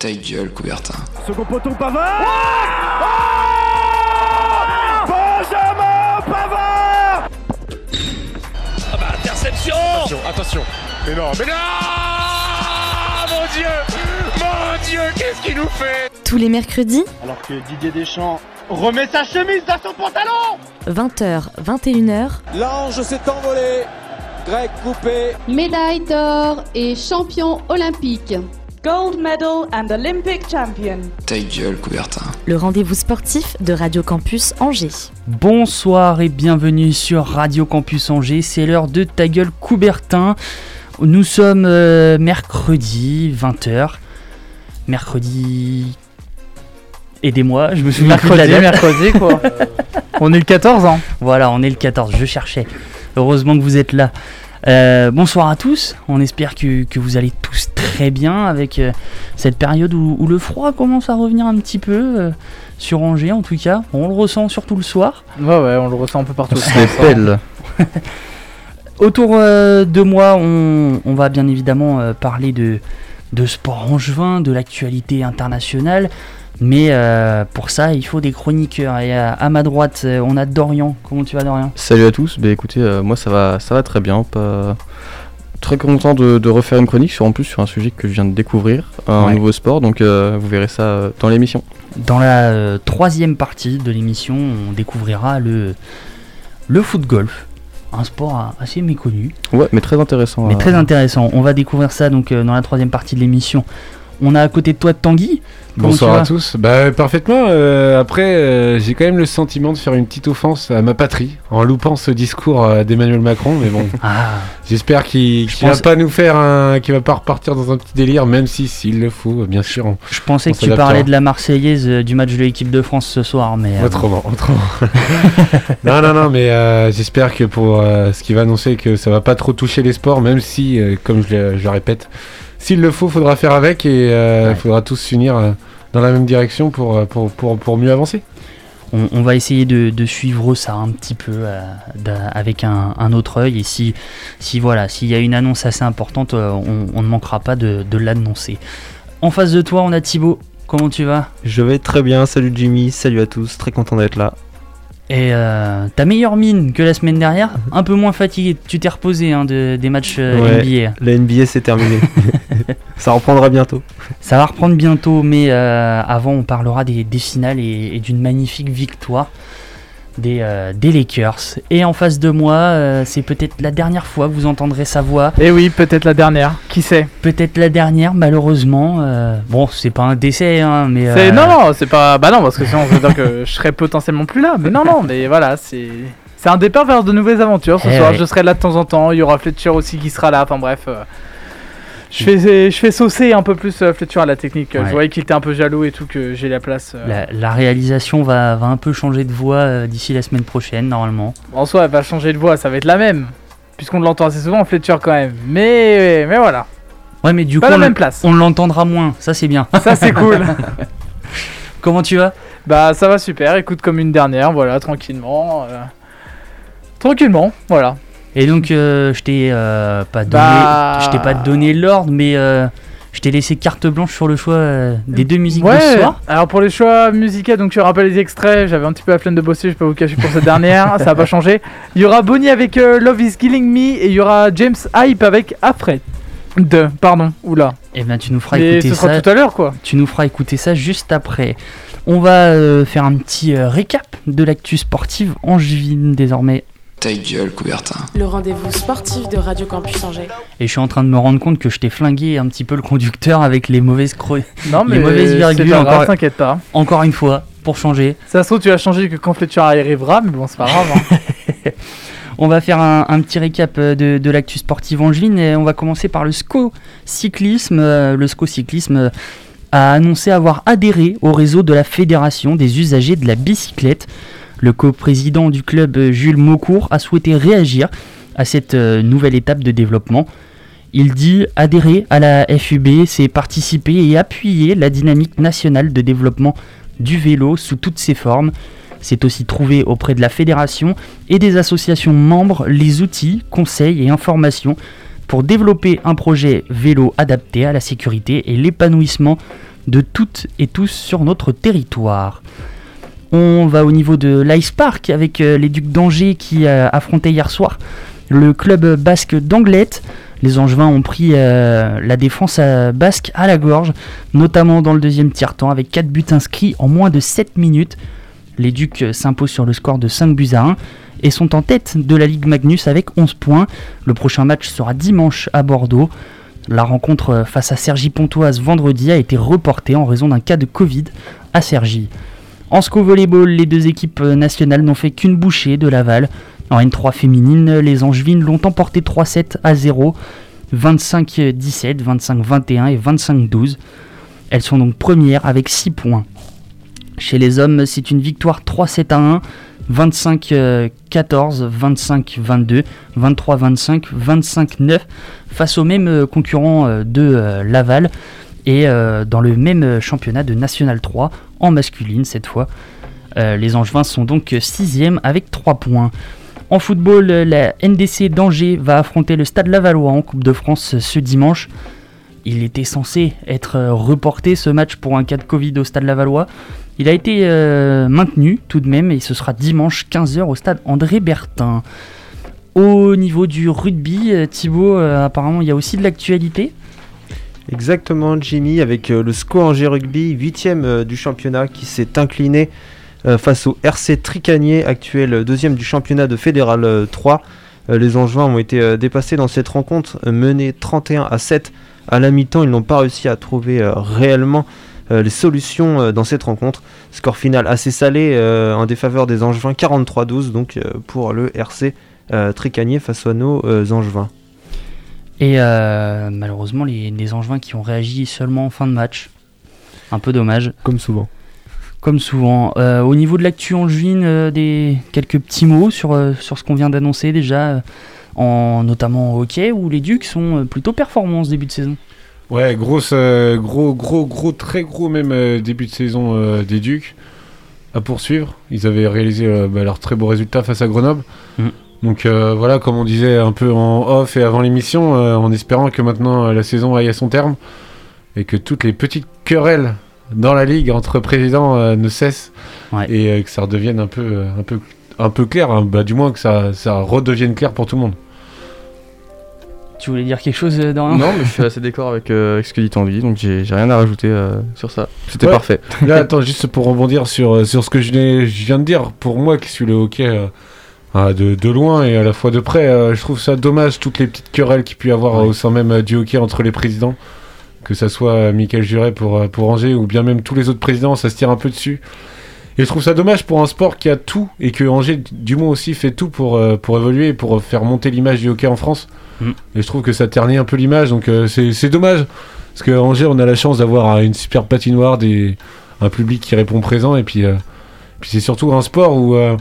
Ta gueule, Coubertin. Second poteau Pavard oh Benjamin Pavard Ah bah interception Attention, attention. Mais non, mais non Mon Dieu Mon Dieu, qu'est-ce qu'il nous fait? Tous les mercredis, Alors que Didier Deschamps remet sa chemise dans son pantalon 20h, 21h, L'ange s'est envolé. Grec coupé. médaille d'or et champion olympique. Gold medal and Olympic champion. Ta gueule, Coubertin. le rendez-vous sportif de Radio Campus Angers. Bonsoir et bienvenue sur Radio Campus Angers, c'est l'heure de Ta gueule Coubertin. Nous sommes euh, mercredi 20h. Mercredi. Aidez-moi, je me souviens plus de la Mercredi, date. mercredi quoi. on est le 14 ans. Voilà, on est le 14, je cherchais. Heureusement que vous êtes là. Euh, bonsoir à tous, on espère que, que vous allez tous très bien avec euh, cette période où, où le froid commence à revenir un petit peu euh, sur Angers en tout cas. On le ressent surtout le soir. Ouais ouais, on le ressent un peu partout. pelle. Autour euh, de moi, on, on va bien évidemment euh, parler de, de sport angevin, de l'actualité internationale. Mais euh, pour ça, il faut des chroniqueurs. Et à, à ma droite, euh, on a Dorian. Comment tu vas, Dorian? Salut à tous, bah écoutez, euh, moi ça va, ça va très bien, pas... très content de, de refaire une chronique sur en plus sur un sujet que je viens de découvrir, un Ouais. nouveau sport, donc euh, vous verrez ça dans l'émission. Dans la troisième partie de l'émission, on découvrira le, le foot golf. Un sport assez méconnu, Ouais, mais très intéressant. mais très intéressant. On va découvrir ça donc dans la troisième partie de l'émission. On a à côté de toi Tanguy. Comment Bonsoir à tous. Bah parfaitement. euh, après, euh, j'ai quand même le sentiment de faire une petite offense à ma patrie en loupant ce discours euh, d'Emmanuel Macron. Mais bon, Ah, j'espère qu'il Je pense- va pas nous faire un, qu'il va pas repartir dans un petit délire, même si s'il le faut, bien sûr. On... je pensais que tu parlais de la Marseillaise du match de l'équipe de France ce soir, mais Autrement, autrement. non, non, non, mais j'espère que pour ce qu'il va annoncer, que ça va pas trop toucher les sports, même si, comme je le répète, s'il le faut, faudra faire avec et il Ouais. faudra tous s'unir euh, dans la même direction pour, euh, pour, pour, pour mieux avancer. on, on va essayer de, de suivre ça un petit peu euh, avec un, un autre œil. Et si, si voilà, s'il y a une annonce assez importante, euh, on, on ne manquera pas de, de l'annoncer. En face de toi, on a Thibaut. Comment tu vas? Je vais très bien, salut Jimmy, salut à tous, très content d'être là. Et euh, ta meilleure mine que la semaine dernière, un peu moins fatigué. Tu t'es reposé hein, de- des matchs euh, Ouais. NBA. La NBA c'est terminé. Ça reprendra bientôt. Ça va reprendre bientôt, mais euh, avant, on parlera des, des finales et, et d'une magnifique victoire des, euh, des Lakers. Et en face de moi, euh, c'est peut-être la dernière fois que vous entendrez sa voix. Et oui, peut-être la dernière. Qui sait Peut-être la dernière, malheureusement. euh, bon, c'est pas un décès, hein, mais. Euh, non non, c'est pas bah non parce que sinon ça veut dire que je serais potentiellement plus là. Mais non non, mais voilà, c'est c'est un départ vers de nouvelles aventures ce Eh soir. ouais. Je serai là de temps en temps. Il y aura Fletcher aussi qui sera là. Enfin bref. Euh, Je fais, je fais saucer un peu plus euh, Fletcher à la technique. Ouais. Je voyais qu'il était un peu jaloux et tout, que j'ai la place. euh. La, la réalisation va, va un peu changer de voix euh, d'ici la semaine prochaine, normalement. En soi, elle va changer de voix, ça va être la même. Puisqu'on l'entend assez souvent, Fletcher quand même. Mais, mais voilà, Ouais, mais du pas coup, la on, même place. on l'entendra moins. Ça, c'est bien. Ça c'est cool. Comment tu vas? Bah ça va super, écoute comme une dernière, voilà, tranquillement. euh, Tranquillement, voilà. Et donc, euh, je t'ai euh, pas donné, Bah- je t'ai pas donné l'ordre, mais euh, je t'ai laissé carte blanche sur le choix des deux musiques de ce soir. alors pour les choix musicaux, donc je rappelle les extraits, j'avais un petit peu la flemme de bosser, je pas vous cacher pour cette dernière, ça va pas changer. Il y aura Bonnie avec Love is Killing Me et il y aura James Hype avec Afraid. De, pardon, oula. Et ben, tu nous feras Mais écouter ce sera tout à l'heure quoi. Tu nous feras écouter ça juste après. On va faire un petit récap de l'actu sportive angevine désormais. Ta gueule, Coubertin. Le rendez-vous sportif de Radio Campus Angers. Et je suis en train de me rendre compte que je t'ai flingué un petit peu le conducteur avec les mauvaises cro... Non mais Les mauvaises c'est virgules, pas encore- t'inquiète pas. Encore une fois, pour changer. Ça se trouve tu vas changer que quand Fletcher arrivera, mais bon c'est pas grave. hein. On va faire un, un petit récap euh, de, de l'actu sportive angevine et on va commencer par le SCO cyclisme. Euh, Le SCO cyclisme euh, a annoncé avoir adhéré au réseau de la Fédération des usagers de la bicyclette. Le coprésident du club euh, Jules Maucourt a souhaité réagir à cette euh, nouvelle étape de développement. Il dit adhérer à la FUB, c'est participer et appuyer la dynamique nationale de développement du vélo sous toutes ses formes. C'est aussi trouver auprès de la fédération et des associations membres les outils, conseils et informations pour développer un projet vélo adapté à la sécurité et l'épanouissement de toutes et tous sur notre territoire. On va au niveau de l'Ice Park avec euh, les Ducs d'Angers qui euh, affrontaient hier soir le club basque d'Anglette. Les Angevins ont pris euh, la défense basque à la gorge, notamment dans le deuxième tiers-temps avec 4 buts inscrits en moins de 7 minutes. Les Ducs s'imposent sur le score de 5 buts à 1 et sont en tête de la Ligue Magnus avec 11 points. Le prochain match sera dimanche à Bordeaux. La rencontre face à Sergi Pontoise vendredi a été reportée en raison d'un cas de Covid à Sergi. En SCO Volleyball, les deux équipes nationales n'ont fait qu'une bouchée de Laval. En N3 féminine, les Angevines l'ont emporté 3-7 à 0, 25-17, 25-21 et 25-12. Elles sont donc premières avec 6 points. Chez les hommes, c'est une victoire 3-7 à 1, 25-14, 25-22, 23-25, 25-9 face au même euh, concurrent euh, de euh, Laval et euh, dans le même championnat de National 3 en masculine cette fois. Euh, les Angevins sont donc 6 avec 3 points. En football, la NDC d'Angers va affronter le Stade Lavallois en Coupe de France ce dimanche. Il était censé être reporté ce match pour un cas de Covid au Stade Lavallois. Il a été euh, maintenu tout de même et ce sera dimanche 15h au Stade André Bertin. Au niveau du rugby, Thibaut, apparemment il y a aussi de l'actualité. Exactement, Jimmy, avec euh, le SCO Angers Rugby, 8ème du championnat, qui s'est incliné euh, face au RC Tricanier, actuel euh, deuxième du championnat de Fédéral euh, 3. Euh, les Angevins ont été euh, dépassés dans cette rencontre, euh, menés 31 à 7 à la mi-temps. Ils n'ont pas réussi à trouver euh, réellement euh, les solutions euh, dans cette rencontre. Score final assez salé euh, en défaveur des Angevins, 43-12 donc euh, pour le RC euh, Tricanier face à nos euh, Angevins. Et euh, malheureusement, les, les Angevins qui ont réagi seulement en fin de match. Un peu dommage. Comme souvent. Comme souvent. Euh, au niveau de l'actu angevine, euh, des quelques petits mots sur, euh, sur ce qu'on vient d'annoncer déjà, euh, en, notamment au hockey, où les Ducs sont euh, plutôt performants en ce début de saison. Ouais, grosse, euh, gros, gros, gros, très gros même euh, début de saison euh, des Ducs à poursuivre. Ils avaient réalisé euh, bah, leur très beau résultat face à Grenoble. Mm. Donc euh, voilà, comme on disait un peu en off et avant l'émission, euh, en espérant que maintenant euh, la saison aille à son terme et que toutes les petites querelles dans la ligue entre présidents euh, ne cessent Ouais. et euh, que ça redevienne un peu, un peu, un peu clair. hein. Bah, du moins que ça, ça redevienne clair pour tout le monde. Tu voulais dire quelque chose, Dorian? Non, mais je suis assez d'accord avec, euh, avec ce que dit Tanguy, donc j'ai rien à rajouter euh, sur ça. C'était Ouais. parfait. Là, attends, juste pour rebondir sur, sur ce que je, viens de dire, pour moi qui suis le hockey euh, ah, de, de loin et à la fois de près, euh, je trouve ça dommage toutes les petites querelles qu'il peut y avoir Ouais. au sein même euh, du hockey entre les présidents, que ça soit euh, Michael Juret pour, euh, pour Angers ou bien même tous les autres présidents, ça se tire un peu dessus. Et je trouve ça dommage pour un sport qui a tout et que Angers, du moins aussi, fait tout pour, euh, pour évoluer et pour faire monter l'image du hockey en France. Mm. Et je trouve que ça ternit un peu l'image, donc euh, c'est dommage. Parce qu'à Angers, on a la chance d'avoir euh, une super patinoire, des, un public qui répond présent, et puis, euh, puis c'est surtout un sport où, euh,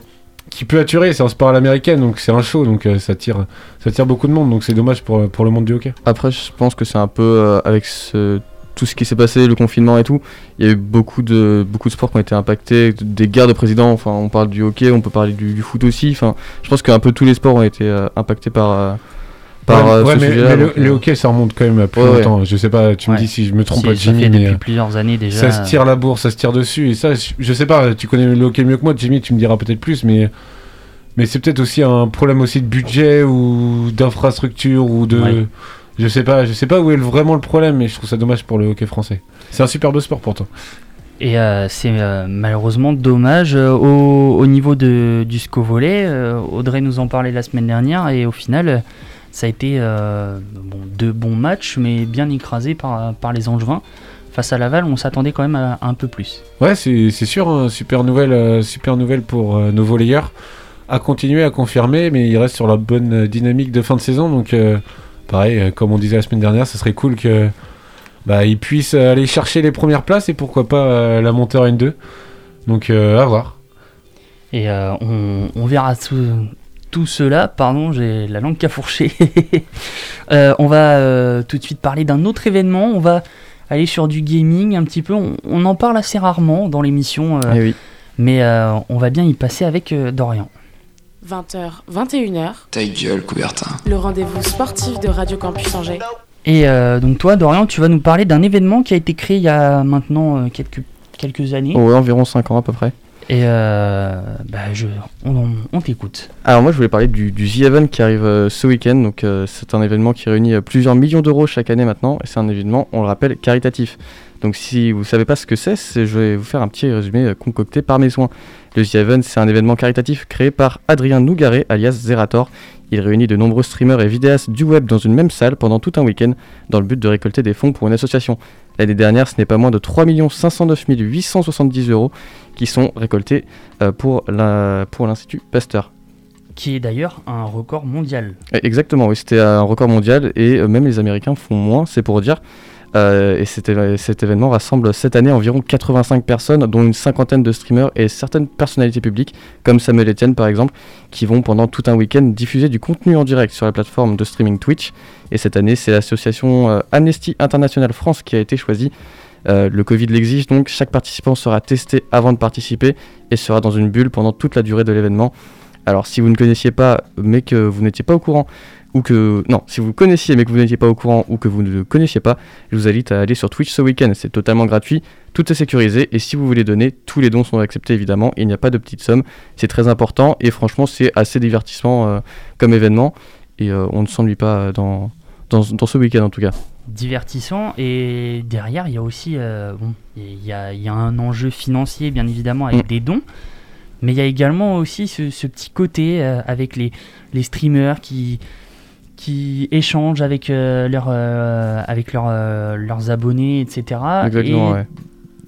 qui peut attirer, c'est un sport à l'américaine, donc c'est un show, donc euh, ça, tire, ça tire beaucoup de monde, donc c'est dommage pour, pour le monde du hockey. Après, je pense que c'est un peu euh, avec ce- tout ce qui s'est passé, le confinement et tout. Il y a eu beaucoup de, beaucoup de sports qui ont été impactés, des guerres de présidents. Enfin, on parle du hockey, on peut parler du, foot aussi. Enfin, je pense qu'un peu tous les sports ont été euh, impactés par, par Ouais, euh, ouais, ce mais, le, euh, hockey, ça remonte quand même à plus Ouais, ouais. longtemps. Je sais pas, tu me dis si je me trompe Si, pas, ça Jimmy, fait mais depuis euh, plusieurs années déjà. ça se tire la bourse, ça se tire dessus, et ça, je, sais pas, tu connais le hockey mieux que moi, Jimmy, tu me diras peut-être plus, mais, mais c'est peut-être aussi un problème aussi de budget ou d'infrastructure ou de. Ouais. Je sais pas, je sais pas où est vraiment le problème, mais je trouve ça dommage pour le hockey français. C'est un super beau sport pourtant. Et euh, c'est euh, malheureusement dommage euh, au, au niveau de, du SCO volley. euh, Audrey nous en parlait la semaine dernière et au final, euh, ça a été euh, bon, deux bons matchs, mais bien écrasés par, par les Angevins. Face à Laval, on s'attendait quand même à, un peu plus. Ouais, c'est sûr, hein, super nouvelle, euh, super nouvelle pour euh, nos volleyeurs. À continuer, à confirmer, mais ils restent sur la bonne dynamique de fin de saison. Donc, euh, pareil, comme on disait la semaine dernière, ça serait cool que bah, ils puissent aller chercher les premières places et pourquoi pas la montée en N2. Donc, à voir. Et on, on verra tout, tout cela. Pardon, j'ai la langue qui a fourché. Euh, on va euh, tout de suite parler d'un autre événement. On va aller sur du gaming un petit peu. On, on en parle assez rarement dans l'émission, euh, eh oui. mais euh, on va bien y passer avec euh, Dorian. 20h, 21h, Ta gueule, Coubertin. le rendez-vous sportif de Radio Campus Angers. Et euh, donc toi, Dorian, tu vas nous parler d'un événement qui a été créé il y a maintenant euh, quelques, quelques années. Ouais, environ 5 ans à peu près. Et euh, bah, on, t'écoute. Alors moi je voulais parler du, du The Event qui arrive euh, ce week-end. Donc euh, c'est un événement qui réunit plusieurs millions d'euros chaque année maintenant. Et c'est un événement, on le rappelle, caritatif. Donc si vous savez pas ce que c'est, je vais vous faire un petit résumé concocté par mes soins. Le The Event c'est un événement caritatif créé par Adrien Nougaret alias Zerator. Il réunit de nombreux streamers et vidéastes du web dans une même salle pendant tout un week-end dans le but de récolter des fonds pour une association. L'année dernière, ce n'est pas moins de 3 509 870 euros qui sont récoltés euh, pour l'Institut Pasteur. Qui est d'ailleurs un record mondial. Eh, Exactement, oui, c'était un record mondial et euh, même les Américains font moins, c'est pour dire. Euh, et cet, événement rassemble cette année environ 85 personnes, dont une cinquantaine de streamers et certaines personnalités publiques, comme Samuel Etienne par exemple, qui vont pendant tout un week-end diffuser du contenu en direct sur la plateforme de streaming Twitch. Et cette année, c'est l'association euh, Amnesty International France qui a été choisie. Euh, le Covid l'exige donc, chaque participant sera testé avant de participer et sera dans une bulle pendant toute la durée de l'événement. Alors si vous ne connaissiez pas, mais que vous n'étiez pas au courant, ou que... Non, si vous connaissiez mais que vous n'étiez pas au courant ou que vous ne le connaissiez pas, je vous invite à aller sur Twitch ce week-end. C'est totalement gratuit, tout est sécurisé, et si vous voulez donner, tous les dons sont acceptés évidemment, il n'y a pas de petite somme. C'est très important, et franchement c'est assez divertissement euh, comme événement, et euh, on ne s'ennuie pas dans, dans, dans ce week-end en tout cas. divertissant et derrière il y a aussi euh, bon il y a, y a un enjeu financier bien évidemment avec Mm. des dons mais il y a également aussi ce, ce petit côté avec les, les streamers qui qui échangent avec euh, leurs euh, avec leurs euh, leurs abonnés etc Exactement, et ouais.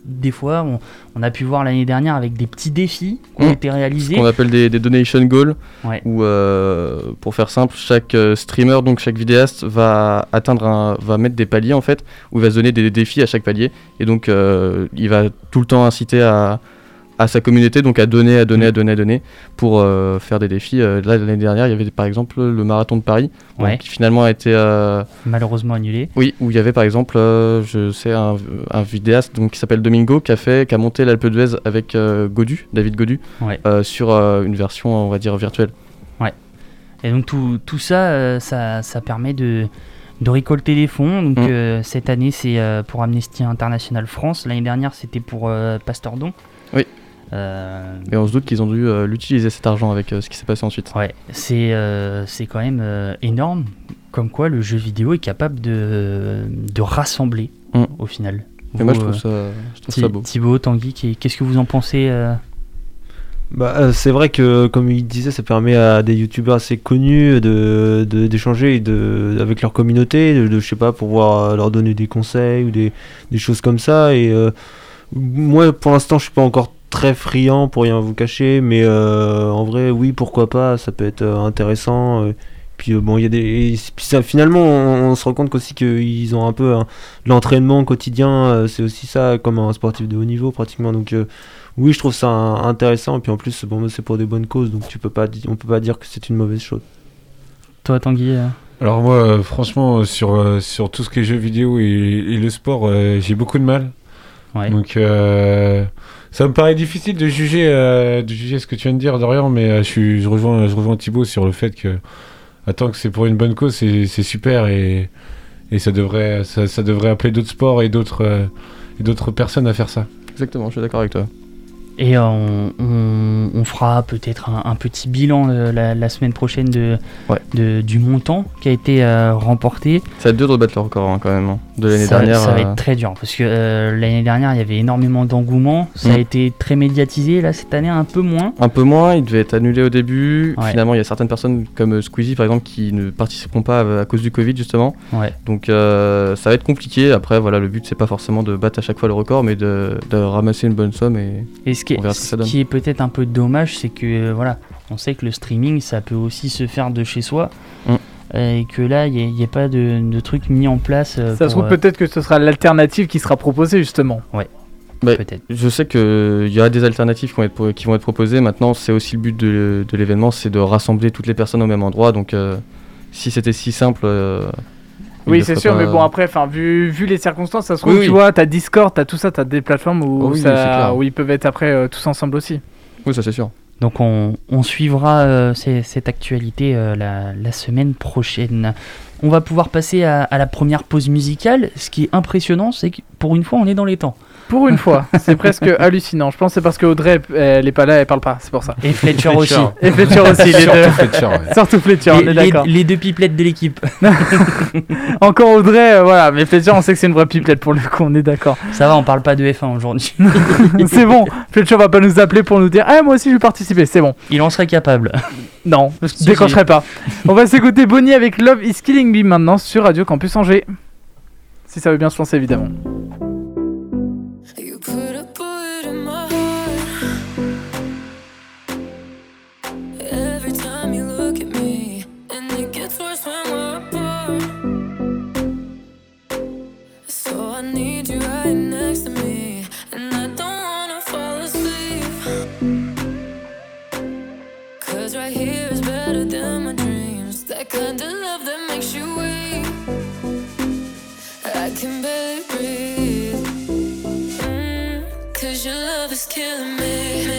des fois on, on a pu voir l'année dernière avec des petits défis qui ont Mm. été Ce réalisés qu'on appelle des, des donation goals, Ouais. où euh, pour faire simple, chaque streamer, donc chaque vidéaste, va atteindre un, va mettre des paliers en fait, où il va se donner des défis à chaque palier, et donc il va tout le temps inciter à, à sa communauté, donc à donner, à donner, à donner, à donner, pour euh, faire des défis. Euh, là l'année dernière, il y avait par exemple le marathon de Paris, donc, Ouais. qui finalement a été euh, malheureusement annulés oui, où il y avait par exemple, euh, je sais, un, un vidéaste donc, qui s'appelle Domingo qui a, fait, qui a monté l'Alpe d'Huez avec Godu, David Godu, Ouais. sur une version, on va dire, virtuelle. Et donc tout, tout ça, ça, ça permet de, de récolter des fonds. Donc Mm. euh, cette année, c'est euh, pour Amnesty International France. L'année dernière, c'était pour euh, Pasteur Don. Oui. Euh, Et on se doute qu'ils ont dû euh, l'utiliser cet argent avec euh, ce qui s'est passé ensuite. ouais, c'est euh, c'est quand même euh, énorme. Comme quoi, le jeu vidéo est capable de, de rassembler Mm. au final. Et moi, je Vous, trouve euh, ça, je trouve Thi- ça beau. Thibaut, Tanguy, qu'est- qu'est-ce que vous en pensez euh Bah, euh, c'est vrai que, comme il disait, ça permet à des youtubeurs assez connus de de- d'échanger de, avec leur communauté, de, de, je sais pas, pouvoir euh, leur donner des conseils ou des, des choses comme ça. Et euh, moi, pour l'instant, je suis pas encore très friand pour rien vous cacher, mais euh, en vrai, oui, pourquoi pas, ça peut être euh, intéressant. euh. Puis euh, bon, il y a des. puis ça, finalement, on, on se rend compte qu'aussi qu'ils ont un peu hein, l'entraînement quotidien, euh, c'est aussi ça comme un sportif de haut niveau pratiquement. Donc euh, oui, je trouve ça un- intéressant. Et puis en plus, bon, c'est pour des bonnes causes, donc tu peux pas, on peut pas dire que c'est une mauvaise chose. Toi, Tanguy euh Alors moi, franchement, sur, sur tout ce qui est jeux vidéo et, et le sport, euh, j'ai beaucoup de mal. Ouais. Donc euh, ça me paraît difficile de juger, euh, de juger ce que tu viens de dire, Dorian, mais euh, je, suis, je, rejoins, je rejoins Thibaut sur le fait que, attends, que c'est pour une bonne cause, c'est c'est super et, et ça, devrait, ça, ça devrait appeler d'autres sports et d'autres euh, et d'autres personnes à faire ça. Exactement, je suis d'accord avec toi. Et on, on- on fera peut-être un, un petit bilan euh, la, la semaine prochaine de, Ouais. de- du montant qui a été euh, remporté. Ça va être dur de battre le record hein, quand même hein, de l'année Ça- dernière. Ça va euh, être très dur parce que euh, l'année dernière il y avait énormément d'engouement. Ça a Mm. été très médiatisé. Là cette année un peu moins. Un peu moins, il devait être annulé au début. Ouais. Finalement, il y a certaines personnes comme euh, Squeezie par exemple qui ne participeront pas à, cause du Covid justement. Ouais. Donc euh, ça va être compliqué. Après, voilà, le but c'est pas forcément de battre à chaque fois le record, mais de, de ramasser une bonne somme et Et ce qui est, ce ce qui peut-être un peu dommage, c'est que euh, voilà, on sait que le streaming ça peut aussi se faire de chez soi. Mm. Euh, Et que là, il n'y a, pas de, de truc mis en place. euh, Ça se trouve euh, peut-être que ce sera l'alternative qui sera proposée justement. Bah, peut-être. Je sais qu'il y aura des alternatives qui vont être, pro- qui vont être proposées. Maintenant, c'est aussi le but de, de l'événement, c'est de rassembler toutes les personnes au même endroit. Donc, euh, si c'était si simple. euh, Oui, c'est sûr, pas- mais bon, après, enfin, vu, vu les circonstances, ça se trouve, Oui, tu oui. vois, t'as Discord, t'as tout ça, t'as des plateformes où, Oh oui, ça- c'est clair. où ils peuvent être après euh, tous ensemble aussi. Oui, ça c'est sûr. Donc on, suivra euh, cette actualité euh, la semaine prochaine. On va pouvoir passer à, à la première pause musicale. Ce qui est impressionnant, c'est que pour une fois, on est dans les temps. Pour une fois, c'est presque hallucinant. Je pense que c'est parce que Audrey, elle est pas là, elle parle pas, c'est pour ça. Et Fletcher aussi. Et Fletcher aussi, les Surtout deux. Fletcher, ouais. Surtout Fletcher, on Les, est les- d'accord. les deux pipelettes de l'équipe. Encore Audrey, euh, voilà, mais Fletcher, on sait que c'est une vraie pipelette pour le coup, on est d'accord. Ça va, on parle pas de F1 aujourd'hui. c'est bon, Fletcher va pas nous appeler pour nous dire Ah, moi aussi je vais participer, c'est bon. Il en serait capable. Non, je Si, décrocherai si. pas. On va s'écouter Bonnie avec Love is Killing Me maintenant sur Radio Campus Angers. Si ça veut bien se lancer, évidemment. killing me.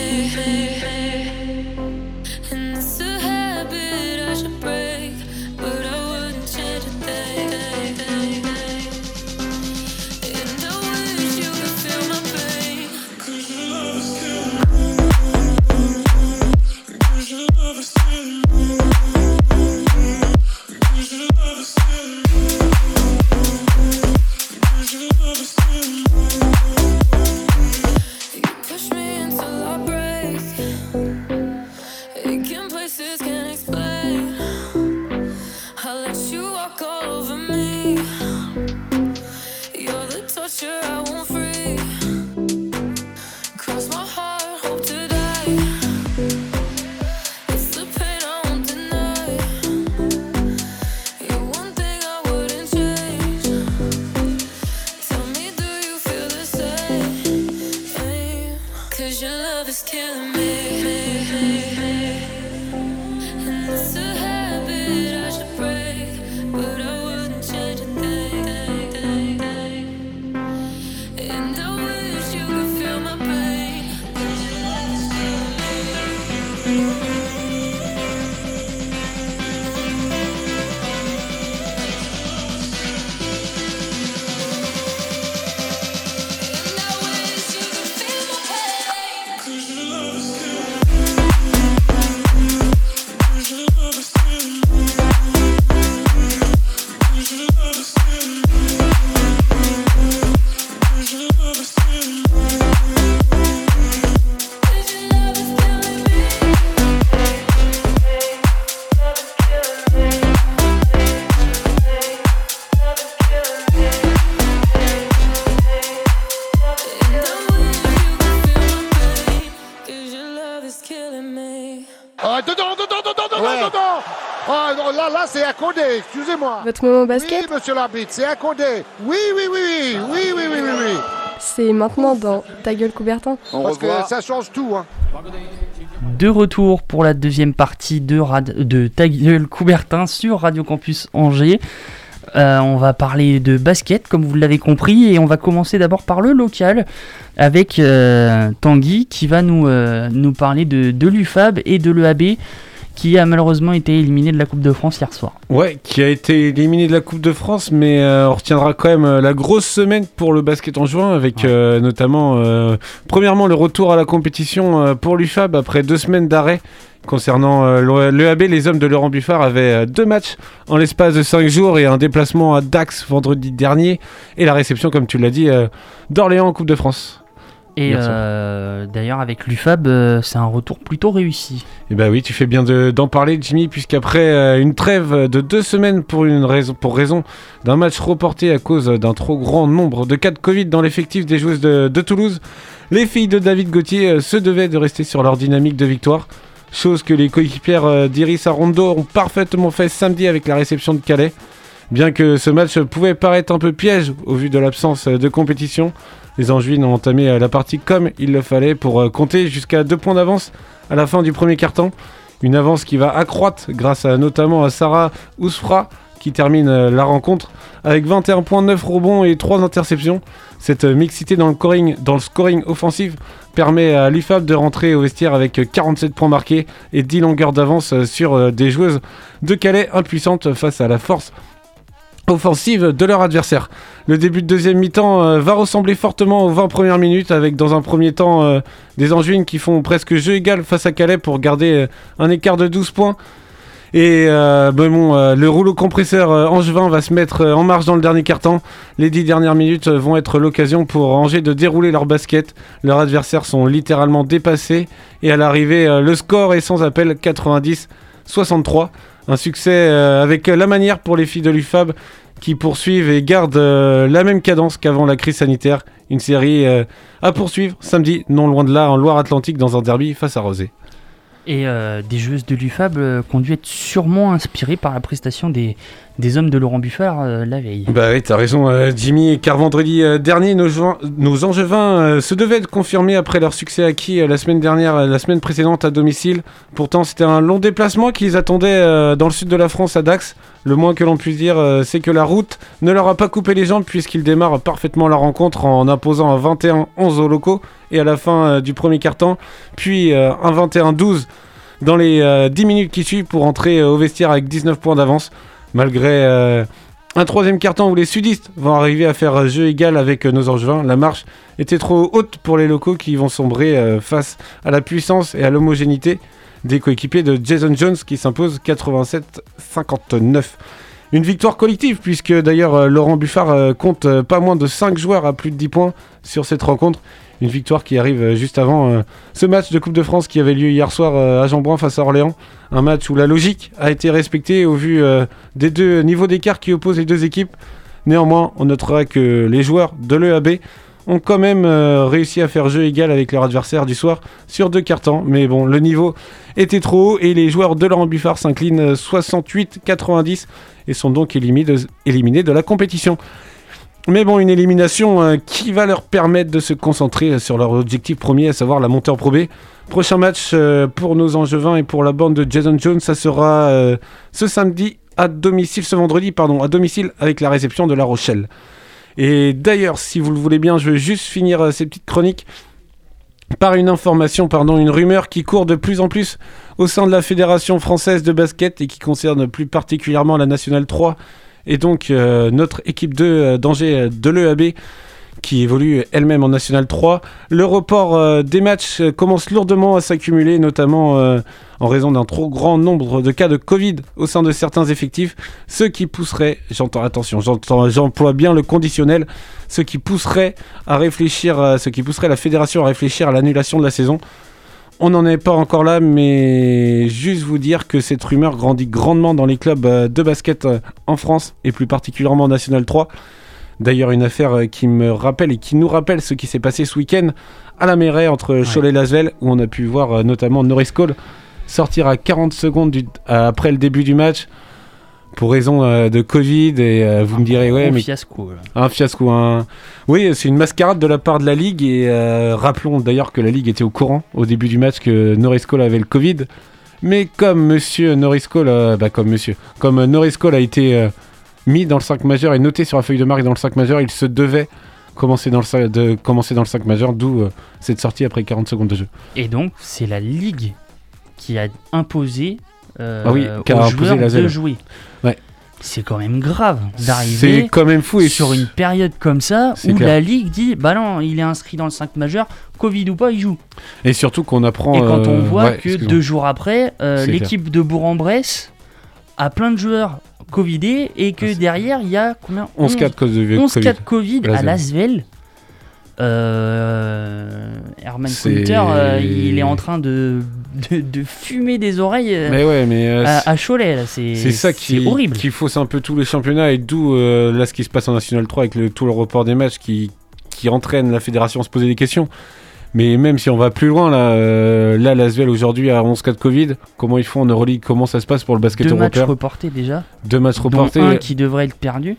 Ah, dedans, dedans, dedans, dedans, ouais. dedans ah, là, là, c'est accordé, excusez-moi. Votre moment basket Oui, monsieur l'arbitre, c'est accordé. Oui, oui, oui, oui, oui, oui, oui, oui. oui. C'est maintenant dans Ta gueule, Coubertin. On Parce revoit. que ça change tout. Hein. De retour pour la deuxième partie de, de Ta gueule, Coubertin sur Radio Campus Angers. Euh, on va parler de basket, comme vous l'avez compris, et on va commencer d'abord par le local avec euh, Tanguy qui va nous, euh, nous parler de, de l'UFAB et de l'EAB qui a malheureusement été éliminé de la Coupe de France hier soir. Ouais, qui a été éliminé de la Coupe de France, mais euh, on retiendra quand même la grosse semaine pour le basket en juin, avec euh, notamment, euh, premièrement, le retour à la compétition pour l'UFAB après deux semaines d'arrêt. Concernant euh, le- l'EAB, les hommes de Laurent Buffard avaient euh, deux matchs en l'espace de cinq jours et un déplacement à Dax vendredi dernier, et la réception, comme tu l'as dit, euh, d'Orléans en Coupe de France. Et euh, d'ailleurs, avec l'UFAB, c'est un retour plutôt réussi. Eh bah oui, tu fais bien de- d'en parler, Jimmy, puisqu'après une trêve de deux semaines pour, une raison, pour raison d'un match reporté à cause d'un trop grand nombre de cas de Covid dans l'effectif des joueuses de, de Toulouse, les filles de David Gauthier se devaient de rester sur leur dynamique de victoire. Chose que les coéquipières euh, d'Iris Arondo ont parfaitement fait samedi avec la réception de Calais. Bien que ce match pouvait paraître un peu piège au vu de l'absence euh, de compétition, les Angevines ont entamé euh, la partie comme il le fallait pour compter jusqu'à deux points d'avance à la fin du premier quart-temps. Une avance qui va accroître grâce notamment à Sarah Ousfra qui termine euh, la rencontre avec 21 points, 9 rebonds et 3 interceptions. Cette euh, mixité dans le scoring, dans offensif permet à l'UFAB de rentrer au vestiaire avec euh, 47 points marqués et 10 longueurs d'avance euh, sur euh, des joueuses de Calais impuissantes face à la force offensive de leur adversaire. Le début de deuxième mi-temps euh, va ressembler fortement aux 20 premières minutes avec dans un premier temps euh, des Angevines qui font presque jeu égal face à Calais pour garder euh, un écart de 12 points. Et euh, ben bon, euh, le rouleau compresseur euh, angevin va se mettre en marche dans le dernier quart-temps. Les dix dernières minutes vont être l'occasion pour Angers de dérouler leur basket. Leurs adversaires sont littéralement dépassés. Et à l'arrivée, le score est sans appel 90-63. Un succès avec la manière pour les filles de l'UFAB qui poursuivent et gardent la même cadence qu'avant la crise sanitaire. Une série à poursuivre samedi, non loin de là, en Loire-Atlantique, dans un derby face à Rosé. Et euh, des joueuses de l'UFAB euh, être sûrement inspirées par la prestation des, des hommes de Laurent Buffard euh, la veille. Bah oui, t'as raison, euh, Jimmy, car vendredi euh, dernier, nos, nos Angevins se devaient de confirmer après leur succès acquis la semaine dernière, la semaine précédente à domicile. Pourtant, c'était un long déplacement qui les attendait dans le sud de la France à Dax. Le moins que l'on puisse dire, c'est que la route ne leur a pas coupé les jambes puisqu'ils démarrent parfaitement la rencontre en imposant un 21-11 aux locaux et à la fin du premier quart-temps, puis un 21-12 dans les euh, 10 minutes qui suivent pour entrer au vestiaire avec 19 points d'avance, malgré euh, un troisième carton où les sudistes vont arriver à faire jeu égal avec euh, nos Angevins. La marche était trop haute pour les locaux qui vont sombrer euh, face à la puissance et à l'homogénéité des coéquipiers de Jason Jones qui s'impose 87-59. Une victoire collective puisque d'ailleurs euh, Laurent Buffard euh, compte euh, pas moins de 5 joueurs à plus de 10 points sur cette rencontre. Une victoire qui arrive juste avant ce match de Coupe de France qui avait lieu hier soir à Jean-Brun face à Orléans. Un match où la logique a été respectée au vu des deux niveaux d'écart qui opposent les deux équipes. Néanmoins, on notera que les joueurs de l'EAB ont quand même euh, réussi à faire jeu égal avec leur adversaire du soir sur deux cartons. Mais bon, le niveau était trop haut et les joueurs de Laurent Buffard s'inclinent euh, 68-90 et sont donc éliminés de, la compétition. Mais bon, une élimination euh, qui va leur permettre de se concentrer sur leur objectif premier, à savoir la montée en Pro. Prochain match euh, pour nos Angevins et pour la bande de Jason Jones, ça sera euh, ce samedi à domicile, ce vendredi, pardon, à domicile avec la réception de La Rochelle. Et d'ailleurs, si vous le voulez bien, je veux juste finir euh, ces petites chroniques par une information, pardon, une rumeur qui court de plus en plus au sein de la Fédération française de basket et qui concerne plus particulièrement la Nationale 3 et donc euh, notre équipe 2 euh, d'Angers de l'EAB qui évolue elle-même en National 3. Le report euh, des matchs euh, commence lourdement à s'accumuler, notamment euh, en raison d'un trop grand nombre de cas de Covid au sein de certains effectifs, ce qui pousserait, j'entends attention, j'emploie bien le conditionnel, ce qui pousserait à réfléchir, ce qui pousserait la fédération à réfléchir à l'annulation de la saison. On n'en est pas encore là, mais juste vous dire que cette rumeur grandit grandement dans les clubs de basket en France et plus particulièrement en National 3. D'ailleurs, une affaire euh, qui me rappelle et qui nous rappelle ce qui s'est passé ce week-end à la mairie entre Cholet et Lasvel, où on a pu voir euh, notamment Norris Cole sortir à 40 secondes du- après le début du match pour raison euh, de Covid. Et euh, vous me direz, ouais, mais. fiasco. Un fiasco. Un... Oui, c'est une mascarade de la part de la Ligue. Et euh, rappelons d'ailleurs que la Ligue était au courant au début du match que Norris Cole avait le Covid. Mais comme monsieur Norris Cole, bah, comme monsieur, comme Norris Cole a été mis dans le 5 majeur et noté sur la feuille de marque dans le 5 majeur, il se devait commencer dans le, cin- de commencer dans le 5 majeur, d'où euh, cette sortie après 40 secondes de jeu. Et donc, c'est la Ligue qui a imposé euh, Ah oui, qui a aux imposé joueurs de jouer. Ouais. C'est quand même grave C'est d'arriver quand même fou. Et sur une période comme ça où clair. la Ligue dit bah non, il est inscrit dans le 5 majeur, Covid ou pas, il joue. Et surtout qu'on apprend. Et quand on euh, voit ouais, que deux jours après, euh, l'équipe de Bourg-en-Bresse a plein de joueurs Covidés et que derrière il y a combien 11 cas de de 11 Covid. cas de Covid à Lasvel. Euh, Herman Coulter, euh, il est en train de, de, de fumer des oreilles euh, Mais ouais, mais euh, à, à Cholet. C'est ça qui, horrible. qui fausse un peu tous les championnats et d'où là ce qui se passe en National 3 avec le, tout le report des matchs qui, qui entraîne la fédération à se poser des questions. Mais même si on va plus loin, là, euh, là Lasvel aujourd'hui a 11 cas de Covid. Comment ils font en Euroleague Comment ça se passe pour le basket Deux matchs européen reportés déjà. Deux matchs dont reportés. un qui devrait être perdu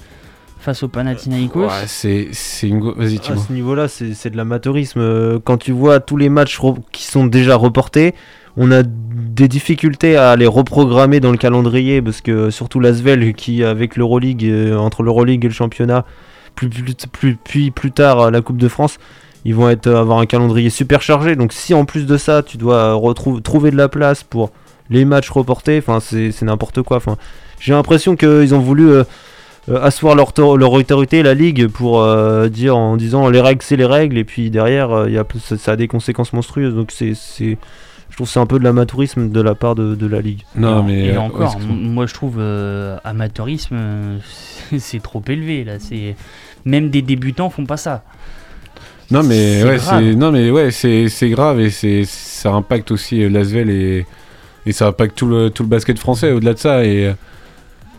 face au Panathinaikos. Ouais, c'est c'est une. Vas-y, tu À ce niveau-là, c'est c'est de l'amateurisme. Euh, Quand tu vois tous les matchs re- qui sont déjà reportés, on a des difficultés à les reprogrammer dans le calendrier parce que surtout l'Asvel qui avec l'Euroleague, euh, entre l'Euroleague et le championnat, plus, plus, plus- puis plus tard euh, la Coupe de France, ils vont être, euh, avoir un calendrier super chargé. Donc si en plus de ça, tu dois retrouver trouver de la place pour les matchs reportés, enfin c'est c'est n'importe quoi. Enfin, j'ai l'impression qu'ils ont voulu euh, euh, asseoir leur, leur autorité, la ligue, pour euh, dire en disant les règles c'est les règles, et puis derrière euh, il y a, ça, ça a des conséquences monstrueuses. Donc c'est, c'est, je trouve que c'est un peu de l'amateurisme de la part de, de la ligue. Non, mais. Et euh, encore, ouais, moi je trouve euh, amateurisme, euh, c'est trop élevé là. C'est même des débutants font pas ça. Non mais ouais, c'est non mais ouais, c'est c'est grave et c'est ça impacte aussi euh, l'Asvel et et ça impacte tout le tout le basket français au-delà de ça et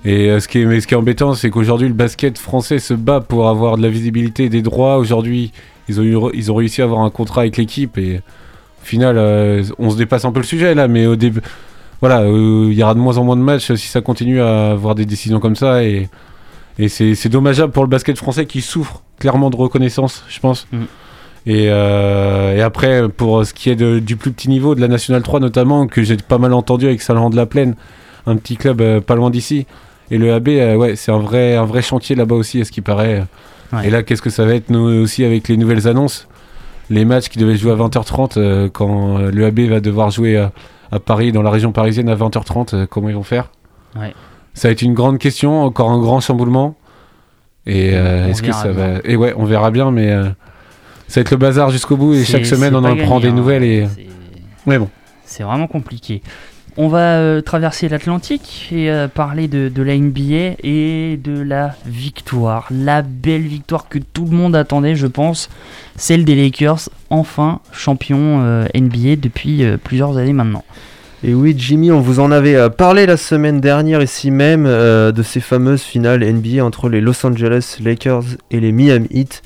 et euh, ce qui est mais ce qui est embêtant, c'est qu'aujourd'hui le basket français se bat pour avoir de la visibilité, et des droits. Aujourd'hui, ils ont eu ils ont réussi à avoir un contrat avec l'équipe et au final euh, on se dépasse un peu le sujet là, mais au début voilà, euh, il y aura de moins en moins de matchs si ça continue à avoir des décisions comme ça et et c'est c'est dommageable pour le basket français qui souffre clairement de reconnaissance, je pense. Mm. Et, euh, et après, pour ce qui est de- du plus petit niveau, de la Nationale 3 notamment, que j'ai pas mal entendu avec Saint-Laurent de la Plaine, un petit club euh, pas loin d'ici. Et le AB, euh, ouais, c'est un vrai, un vrai chantier là-bas aussi, à ce qui paraît. Ouais. Et là, qu'est-ce que ça va être nous aussi avec les nouvelles annonces? Les matchs qui devaient jouer à 20h30, euh, quand le AB va devoir jouer à, à Paris, dans la région parisienne, à 20h30, euh, comment ils vont faire? Ouais. Ça va être une grande question, encore un grand chamboulement. Et euh, On est-ce que ça bien. va Et ouais, on verra bien, mais euh, ça va être le bazar jusqu'au bout. Et chaque semaine, on en prend des hein. nouvelles. Et C'est- mais bon. C'est vraiment compliqué. On va euh, traverser l'Atlantique et euh, parler de, de la NBA et de la victoire. La belle victoire que tout le monde attendait, je pense. Celle des Lakers, enfin champion euh, NBA depuis plusieurs années maintenant. Et oui, Jimmy, on vous en avait euh, parlé la semaine dernière ici même euh, de ces fameuses finales NBA entre les Los Angeles Lakers et les Miami Heat.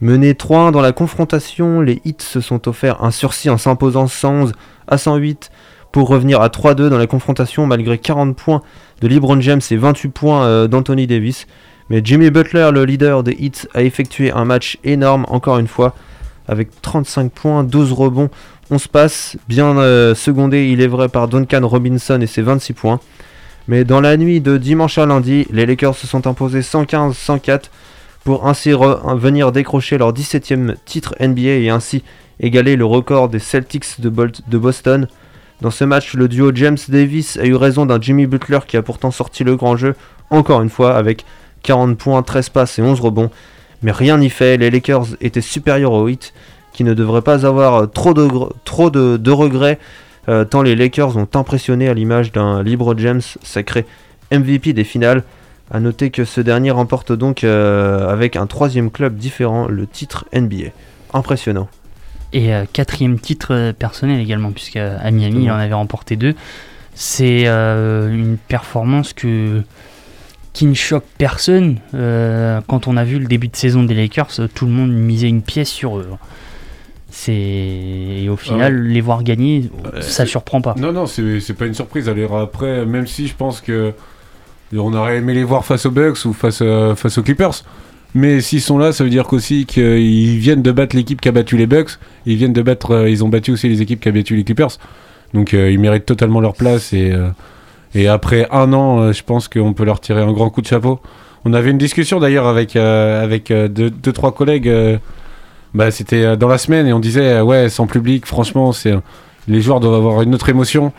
Menés 3-1 dans la confrontation, les Heat se sont offert un sursis en s'imposant 111 à 108 pour revenir à 3-2 dans la confrontation malgré 40 points de LeBron James et 28 points euh, d'Anthony Davis. Mais Jimmy Butler, le leader des Heat, a effectué un match énorme encore une fois avec 35 points, 12 rebonds, 11 passes, bien euh, secondé il est vrai par Duncan Robinson et ses 26 points. Mais dans la nuit de dimanche à lundi, les Lakers se sont imposés 115-104 pour ainsi venir décrocher leur 17e titre NBA et ainsi égaler le record des Celtics de, de Boston. Dans ce match, le duo James Davis a eu raison d'un Jimmy Butler qui a pourtant sorti le grand jeu, encore une fois, avec 40 points, 13 passes et 11 rebonds. Mais rien n'y fait, les Lakers étaient supérieurs aux Heat, qui ne devraient pas avoir euh, trop de, trop de, de regrets, euh, tant les Lakers ont impressionné à l'image d'un Libre James sacré MVP des finales. A noter que ce dernier remporte donc euh, avec un troisième club différent le titre NBA. Impressionnant. Et euh, quatrième titre personnel également, puisque euh, à Miami, il en avait remporté deux. C'est euh, une performance que, qui ne choque personne. Quand on a vu le début de saison des Lakers, tout le monde misait une pièce sur eux. C'est et au final les voir gagner, Euh, ça surprend pas. Non, non, c'est pas une surprise. Alors après, même si je pense que on aurait aimé les voir face aux Bucks ou face, euh, face aux Clippers. Mais s'ils sont là, ça veut dire qu'aussi qu'ils viennent de battre l'équipe qui a battu les Bucks. Ils viennent de battre, euh, ils ont battu aussi les équipes qui ont battu les Clippers. Donc euh, ils méritent totalement leur place. Et, et après un an, je pense qu'on peut leur tirer un grand coup de chapeau. On avait une discussion d'ailleurs avec, avec deux, deux, trois collègues. Euh, bah, C'était euh, dans la semaine et on disait, euh, ouais, sans public, franchement, c'est les joueurs doivent avoir une autre émotion.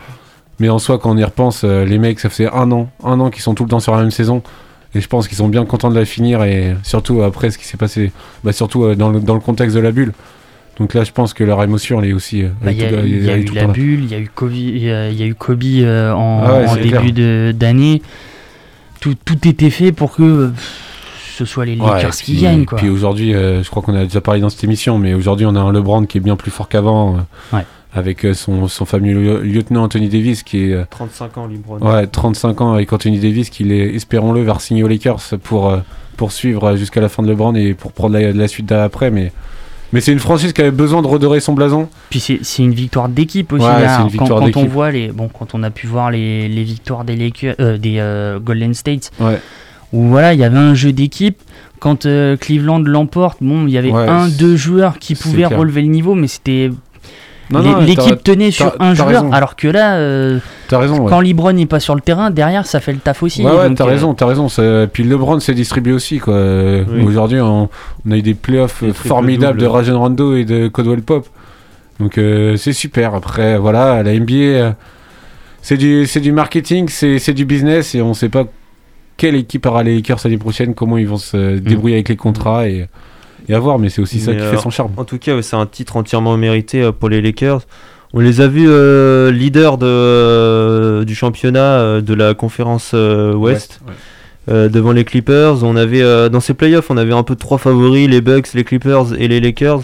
Mais en soi, quand on y repense, euh, les mecs, ça fait un an, un an qu'ils sont tout le temps sur la même saison. Et je pense qu'ils sont bien contents de la finir. Et surtout après ce qui s'est passé, bah, surtout euh, dans, le, dans le contexte de la bulle. Donc là, je pense que leur émotion, elle est aussi. euh, Bah, Il y a, y eu la bulle, il y a eu Kobe, il y a, eu Kobe euh, en, Ah ouais, en c'est début d'année. Tout, tout était fait pour que euh, ce soit les Lakers qui puis- gagnent. Quoi. Puis aujourd'hui, euh, je crois qu'on a déjà parlé dans cette émission, mais aujourd'hui, on a un LeBron qui est bien plus fort qu'avant. euh, Ouais. Avec euh, son, son fameux lieu- lieutenant Anthony Davis qui est. euh, 35 ans, LeBron. Ouais, 35 ans avec Anthony Davis qui, est, espérons-le, va signer aux Lakers pour, euh, pour suivre jusqu'à la fin de LeBron et pour prendre la, la suite d'après. Mais, mais c'est une franchise qui avait besoin de redorer son blason. Puis c'est c'est une victoire d'équipe aussi. Ouais, là. une Quand- victoire quand, on d'équipe. voit les, bon, quand on a pu voir les, les victoires des Lakers, euh, des euh, Golden State, Ouais. Où voilà, il y avait un jeu d'équipe. Quand euh, Cleveland l'emporte, bon, il y avait Ouais, un, deux joueurs qui pouvaient clair. relever le niveau, mais c'était l'équipe tenait sur un joueur, raison. alors que là, euh, T'as raison. ouais. quand LeBron n'est pas sur le terrain, derrière, ça fait le taf aussi. Ouais, ouais, t'as euh, raison, t'as raison. Puis LeBron s'est distribué aussi, quoi. Oui. Aujourd'hui, on, on a eu des playoffs formidables de. Rajon Rondo et de Codwell Pop. Donc euh, c'est super. Après, voilà, la NBA, euh, c'est du, marketing, c'est c'est du business et on sait pas quelle équipe aura les Lakers l'année prochaine, comment ils vont se débrouiller avec les contrats et, et à voir. Mais c'est aussi ça qui euh, fait son charme. En tout cas, c'est un titre entièrement mérité euh, pour les Lakers. On les a vus euh, leaders de, euh, du championnat euh, de la conférence euh, Ouest. ouais. euh, devant les Clippers, on avait euh, dans ces playoffs, on avait un peu trois favoris, les Bucks, les Clippers et les Lakers.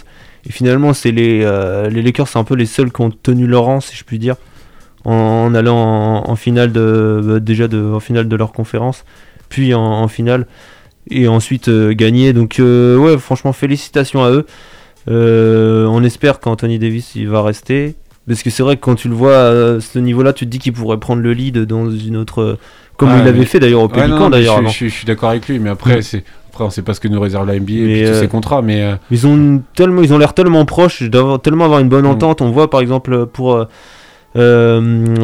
Et finalement, c'est les, euh, les Lakers, c'est un peu les seuls qui ont tenu leur rang, si je puis dire, en, en allant en, en finale de bah, déjà de, en finale de leur conférence, puis en, en finale et ensuite euh, gagner. Donc euh, ouais, franchement, félicitations à eux. Euh, on espère qu'Anthony Davis il va rester. Parce que c'est vrai que quand tu le vois à ce niveau-là, tu te dis qu'il pourrait prendre le lead dans une autre. Comme Ouais, il l'avait fait d'ailleurs au Pélican d'ailleurs. Je, avant. je- je suis d'accord avec lui, mais après, Mm. c'est après on sait pas ce que nous réserve la NBA et Mais, tous ses contrats, mais Ils ont tellement, ils ont l'air tellement proches, d'avoir tellement avoir une bonne Mm. entente. On voit par exemple pour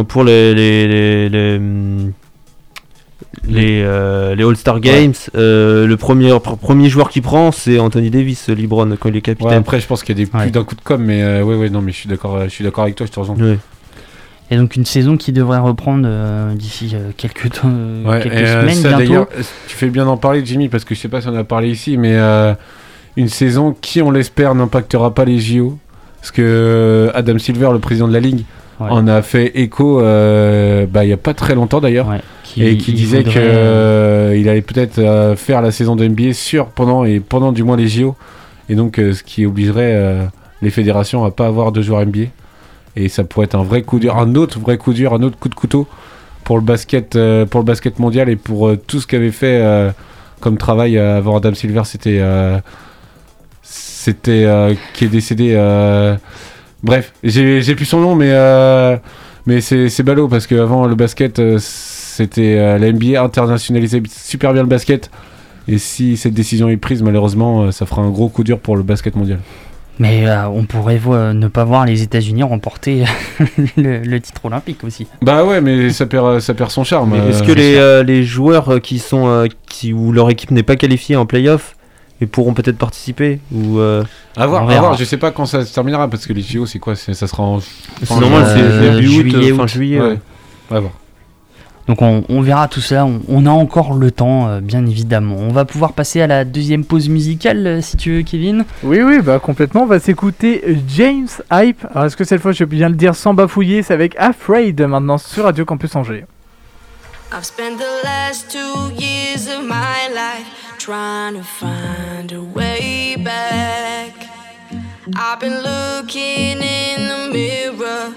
pour les les les, les, les, euh, les All-Star Games, euh, le premier pr- premier joueur qui prend, c'est Anthony Davis, LeBron quand il est ouais, capitaine. après je pense qu'il y a des Ouais. plus d'un coup de com, mais euh, ouais ouais non mais je suis d'accord, je suis d'accord avec toi, je te rejoins. Ouais. Et donc une saison qui devrait reprendre euh, d'ici euh, quelques, temps, euh, Ouais, quelques et, euh, semaines ça, bientôt. euh, tu fais bien d'en parler, Jimmy, parce que je sais pas si on en a parlé ici, mais euh, une saison qui, on l'espère, n'impactera pas les JO. Parce que euh, Adam Silver, le président de la ligue, Ouais. en a fait écho euh, bah, il y a pas très longtemps d'ailleurs, Ouais, qui- et qui disait que euh, il allait peut-être euh, faire la saison de NBA sur pendant et pendant du moins les JO, et donc ce qui obligerait les fédérations à pas avoir de joueurs NBA. Et ça pourrait être un vrai coup dur, un autre vrai coup dur, un autre coup de couteau pour le basket, pour le basket mondial et pour tout ce qu'avait fait comme travail avant Adam Silver. C'était, c'était euh, qui est décédé. euh, bref, j'ai, j'ai plus son nom, mais euh, mais c'est, c'est ballot parce qu'avant le basket, euh, c'était euh, la NBA internationalisait super bien le basket. Et si cette décision est prise, malheureusement, ça fera un gros coup dur pour le basket mondial. Mais euh, on pourrait vo- ne pas voir les États-Unis remporter le, le titre olympique aussi. Bah ouais, mais ça perd, ça perd son charme. Euh, Est-ce que les, euh, les joueurs qui sont euh, qui où leur équipe n'est pas qualifiée en playoff et pourront peut-être participer ou euh, À voir, à voir, je sais pas quand ça se terminera parce que les JO c'est quoi Ça sera en. c'est fin normal, c'est euh, août, juillet, euh, fin août. juillet. Ouais. ouais. À voir. Donc on, on verra tout cela, on, on a encore le temps, euh, bien évidemment. On va pouvoir passer à la deuxième pause musicale, euh, si tu veux, Kevin. Oui, oui, bah complètement. On va s'écouter James Hype. Alors, est-ce que cette fois je peux bien le dire sans bafouiller C'est avec Afraid maintenant sur Radio Campus Angers. I've spent the last two years of my life trying to find a way back. I've been looking in the mirror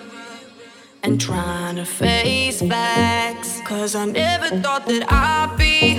and trying to face facts. Cause I never thought that I'd be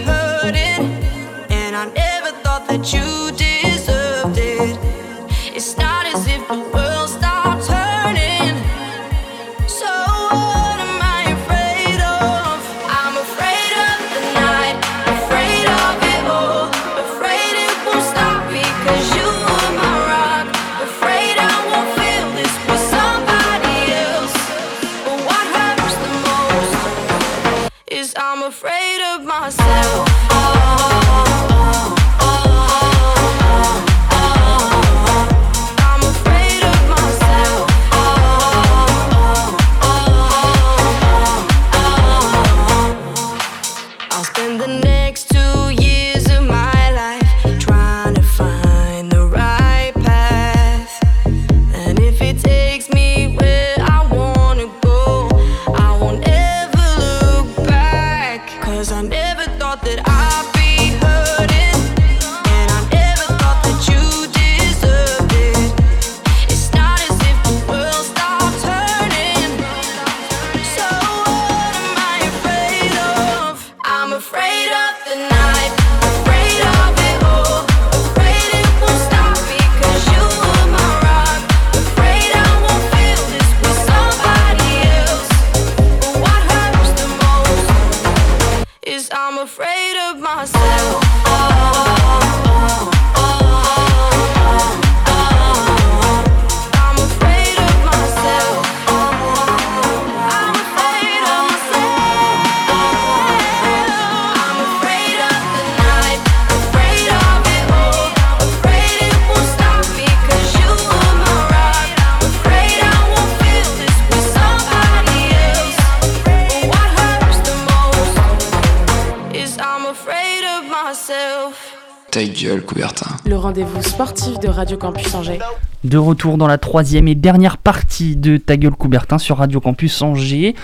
gueule, Coubertin. Le rendez-vous sportif de Radio Campus Angers. De retour dans la troisième et dernière partie de Ta gueule Coubertin sur Radio Campus Angers.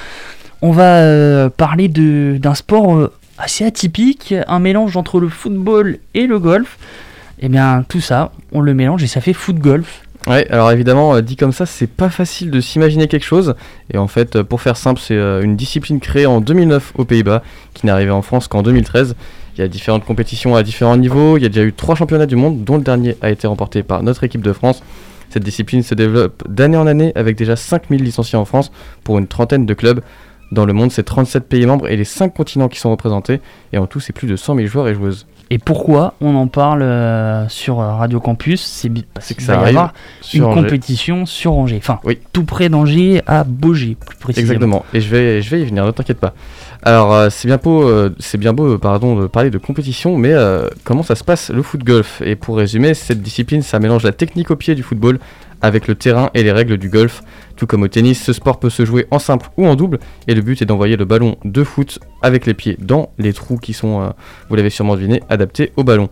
On va euh, parler de- d'un sport euh, assez atypique, un mélange entre le football et le golf. Et bien tout ça, on le mélange et ça fait foot-golf. Ouais, alors évidemment, euh, dit comme ça, c'est pas facile de s'imaginer quelque chose. Et en fait, euh, pour faire simple, c'est euh, une discipline créée en 2009 aux Pays-Bas, qui n'est arrivée en France qu'en 2013. Il y a différentes compétitions à différents niveaux. Il y a déjà eu trois championnats du monde, dont le dernier a été remporté par notre équipe de France. Cette discipline se développe d'année en année avec déjà 5000 licenciés en France pour une trentaine de clubs. Dans le monde, c'est 37 pays membres et les 5 continents qui sont représentés. Et en tout, c'est plus de 100 000 joueurs et joueuses. Et pourquoi on en parle euh, sur euh, Radio Campus? C'est parce que qu'il ça va y avoir une Angers. compétition sur Angers. Enfin, Oui. tout près d'Angers, à Beaugé, plus précisément. Exactement. Et je vais, je vais y venir, ne t'inquiète pas. Alors, euh, c'est bien beau, euh, c'est bien beau, pardon, de parler de compétition, mais euh, comment ça se passe le foot golf? Et pour résumer, cette discipline, ça mélange la technique au pied du football avec le terrain et les règles du golf. Tout comme au tennis, ce sport peut se jouer en simple ou en double, et le but est d'envoyer le ballon de foot avec les pieds dans les trous qui sont, vous l'avez sûrement deviné, adaptés au ballon.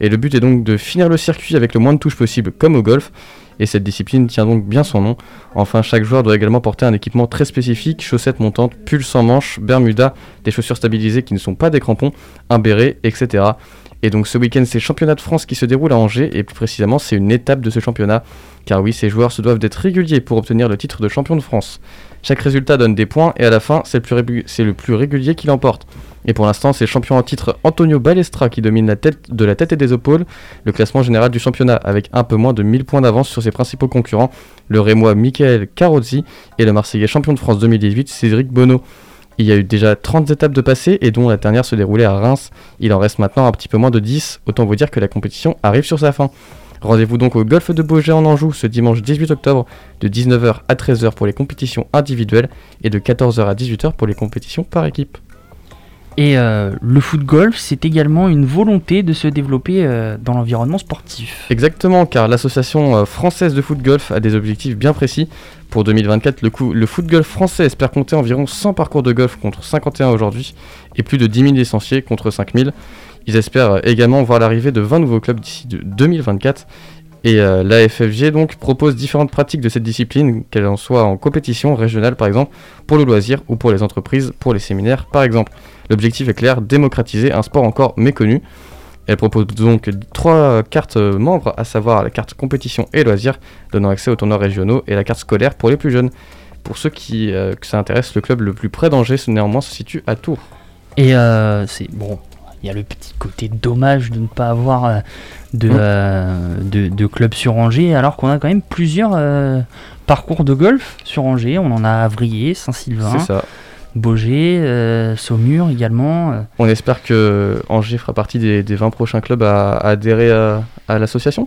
Et le but est donc de finir le circuit avec le moins de touches possible, comme au golf. Et cette discipline tient donc bien son nom. Enfin, chaque joueur doit également porter un équipement très spécifique chaussettes montantes, pull sans manches, bermuda, des chaussures stabilisées qui ne sont pas des crampons, un béret, etc. Et donc ce week-end, c'est le championnat de France qui se déroule à Angers, et plus précisément, c'est une étape de ce championnat. Car oui, ces joueurs se doivent d'être réguliers pour obtenir le titre de champion de France. Chaque résultat donne des points, et à la fin, c'est le plus, le plus régulier qui l'emporte. Et pour l'instant, c'est champion en titre Antonio Balestra qui domine la tête, de la tête et des épaules le classement général du championnat, avec un peu moins de 1000 points d'avance sur ses principaux concurrents, le Rémois Michael Carozzi et le Marseillais champion de France 2018 Cédric Bonneau. Il y a eu déjà 30 étapes de passé et dont la dernière se déroulait à Reims. Il en reste maintenant un petit peu moins de 10, autant vous dire que la compétition arrive sur sa fin. Rendez-vous donc au Golfe de Beaugé en Anjou ce dimanche 18 octobre de 19h à 13h pour les compétitions individuelles et de 14h à 18h pour les compétitions par équipe. Et euh, le foot golf, c'est également une volonté de se développer euh, dans l'environnement sportif. Exactement, car l'association euh, française de foot golf a des objectifs bien précis. Pour 2024, le, coup- foot golf français espère compter environ 100 parcours de golf contre 51 aujourd'hui et plus de 10 000 licenciés contre 5 000. Ils espèrent également voir l'arrivée de 20 nouveaux clubs d'ici de 2024. Et euh, la FFG donc propose différentes pratiques de cette discipline, qu'elles en soient en compétition régionale par exemple, pour le loisir ou pour les entreprises, pour les séminaires par exemple. L'objectif est clair, démocratiser un sport encore méconnu. Elle propose donc trois cartes membres, à savoir la carte compétition et loisirs, donnant accès aux tournois régionaux, et la carte scolaire pour les plus jeunes. Pour ceux qui euh, que ça intéresse, le club le plus près d'Angers, néanmoins, se situe à Tours. Et euh, c'est bon, il y a le petit côté dommage de ne pas avoir euh, de, Mm. euh, de, de club sur Angers, alors qu'on a quand même plusieurs euh, parcours de golf sur Angers. On en a Avrier, Saint-Sylvain, C'est ça. Beaugé, euh, Saumur également. euh. On espère que Angers fera partie des, des 20 prochains clubs à, à adhérer à, à l'association.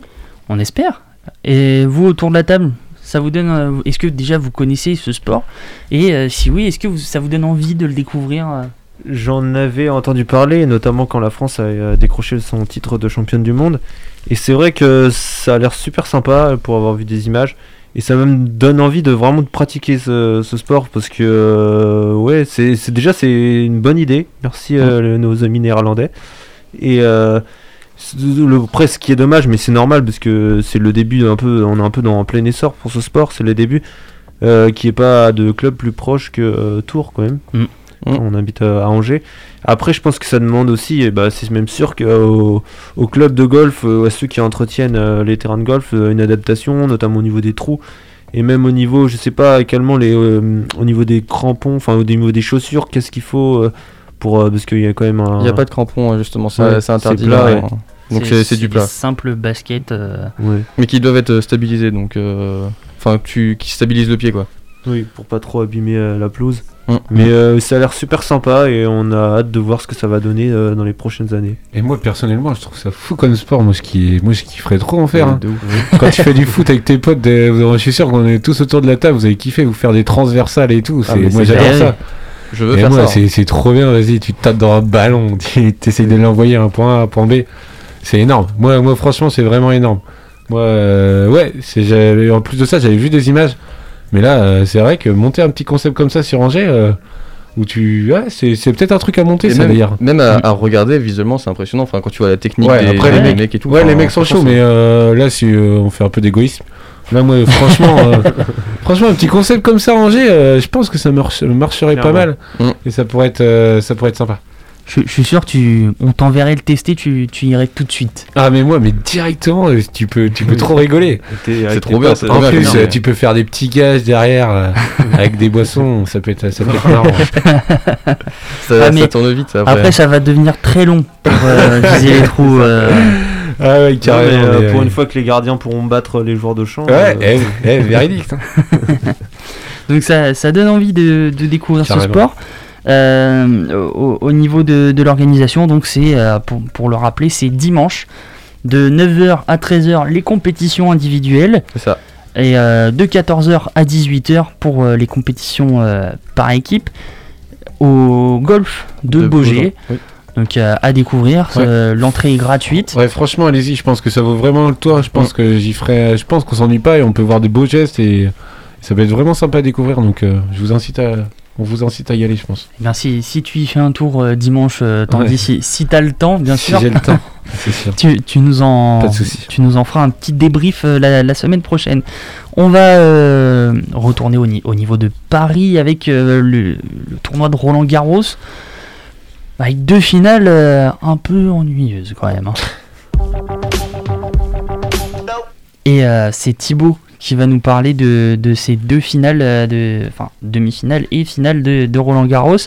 On espère. Et vous autour de la table, ça vous donne euh, Est-ce que déjà vous connaissez ce sport? Et euh, si oui, est-ce que vous- ça vous donne envie de le découvrir J'en avais entendu parler, notamment quand la France a décroché son titre de championne du monde. Et c'est vrai que ça a l'air super sympa pour avoir vu des images. Et ça me donne envie de vraiment de pratiquer ce, ce sport parce que euh, ouais, c'est c'est- déjà c'est une bonne idée. Merci euh, le- nos amis néerlandais. Et euh, le après, ce qui est dommage, mais c'est normal parce que c'est le début un peu, on est un peu dans en plein essor pour ce sport. C'est le début euh, qui est pas de club plus proche que Tours quand même. Mm. On habite à, à Angers. Après, je pense que ça demande aussi, et bah, c'est même sûr qu'au au club de golf, euh, à ceux qui entretiennent euh, les terrains de golf, euh, une adaptation, notamment au niveau des trous, et même au niveau, je sais pas également les, euh, au niveau des crampons, enfin au niveau des chaussures, qu'est-ce qu'il faut euh, pour, euh, parce qu'il y a quand même un. Il n'y a pas de crampons, hein, justement, Ouais, c'est interdit. c'est plat, là, ouais. hein. Donc c'est c'est du des plat. simples baskets. euh, Ouais. Mais qui doivent être euh, stabilisés, donc. euh, Enfin, tu, qui stabilisent le pied, quoi. Oui, pour pas trop abîmer euh, la pelouse. Mm. Mais euh, ça a l'air super sympa et on a hâte de voir ce que ça va donner euh, dans les prochaines années. Et moi personnellement, je trouve ça fou comme sport. Moi, ce qui, moi, je kifferais trop en faire. Ouais, hein. Quand tu fais du foot avec tes potes, des- vous- je suis sûr qu'on est tous autour de la table. Vous avez kiffé vous faire des transversales et tout. Ah, moi, c'est j'adore ça. Je veux Et faire moi, ça. c'est c'est trop bien. Vas-y, tu te tapes dans un ballon, tu essayes de l'envoyer à un point A, à un point B. C'est énorme. Moi, moi, franchement, c'est vraiment énorme. Moi, euh, ouais, c'est j'avais- en plus de ça, j'avais vu des images. Mais là, euh, c'est vrai que monter un petit concept comme ça sur Angers, euh, où tu, ouais, c'est c'est peut-être un truc à monter Et ça même, d'ailleurs. même à, à regarder visuellement, c'est impressionnant. Enfin, quand tu vois la technique Ouais, des, après les mecs, et tout. ouais, enfin, les mecs sont chauds, mais euh, là, si euh, on fait un peu d'égoïsme, là, moi, franchement, euh, franchement, un petit concept comme ça, Angers, euh, je pense que ça marche- marcherait pas mal, et ça pourrait être, euh, ça pourrait être sympa. Je, je suis sûr, tu, on t'enverrait le tester, tu, tu irais tout de suite. Ah, mais moi, mais directement, euh, tu peux, tu peux trop rigoler. Avec trop bien, c'est En bien, plus, tu peux faire des petits gages derrière euh, avec des boissons, ça peut être, ça peut être marrant. ça, Ah, ça tourne vite. Après, Après, ça va devenir très long pour euh, viser les trous. euh. Ah ouais, Non, mais, carrément. euh, mais, pour euh, une fois que les gardiens pourront battre les joueurs de champ. Ouais, euh, eh, eh, véridique. hein. Donc ça, ça donne envie de, de découvrir ce sport. Euh, au, au niveau de, de l'organisation, donc c'est, euh, pour, pour le rappeler, c'est dimanche de 9h à 13h les compétitions individuelles c'est ça. et euh, de 14h à 18h pour les compétitions par équipe au golf de, De Beaugé. Oui. Donc euh, à découvrir, Ouais. euh, l'entrée est gratuite. Ouais, franchement, allez-y, je pense que ça vaut vraiment le tour. Je pense que j'y ferai. Je pense qu'on s'ennuie pas et on peut voir de beaux gestes et ça peut être vraiment sympa à découvrir. Donc, euh, je vous incite à. On vous incite à y aller, je pense. Eh bien, si, si tu y fais un tour euh, dimanche, euh, t'en Ouais. dis si, si t'as le temps, bien Si sûr. j'ai le temps, c'est sûr. tu, tu nous en Pas de souci. tu nous en feras un petit débrief euh, la, la semaine prochaine. On va euh, retourner au, ni- au niveau de Paris avec euh, le, le tournoi de Roland Garros. Avec deux finales euh, un peu ennuyeuses quand même. hein. Et euh, c'est Thibaut qui va nous parler de, de ces deux finales, euh, de, enfin demi-finale et finale de, de Roland Garros.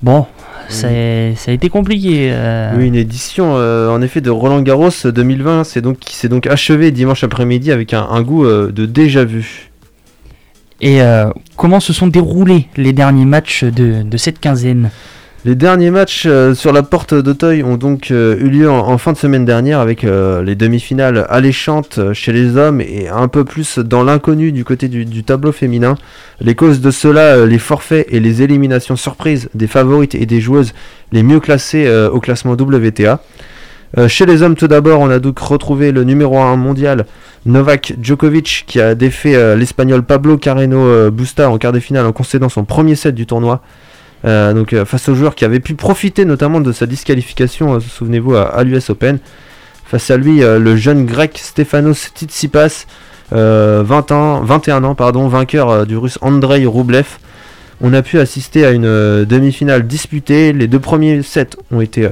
Bon, ça, ça a été compliqué. euh. Oui, une édition euh, en effet de Roland Garros 2020, c'est donc qui s'est donc achevé dimanche après-midi avec un, un goût euh, de déjà vu. Et comment se sont déroulés les derniers matchs de, de cette quinzaine? Les derniers matchs euh, sur la porte d'Auteuil ont donc euh, eu lieu en, fin de semaine dernière avec euh, les demi-finales alléchantes chez les hommes et un peu plus dans l'inconnu du côté du, tableau féminin. Les causes de cela, les forfaits et les éliminations surprises des favorites et des joueuses les mieux classées au classement WTA. Chez les hommes, tout d'abord, on a donc retrouvé le numéro 1 mondial, Novak Djokovic, qui a défait l'espagnol Pablo Carreno Busta en quart de finale en concédant son premier set du tournoi. Euh, euh, face au joueur qui avait pu profiter notamment de sa disqualification, euh, souvenez-vous, à, à l'US Open. Face à lui, le jeune grec Stefanos Tsitsipas, euh, 20 ans, 21 ans, pardon, vainqueur du russe Andrei Rublev. On a pu assister à une demi-finale disputée. Les deux premiers sets ont été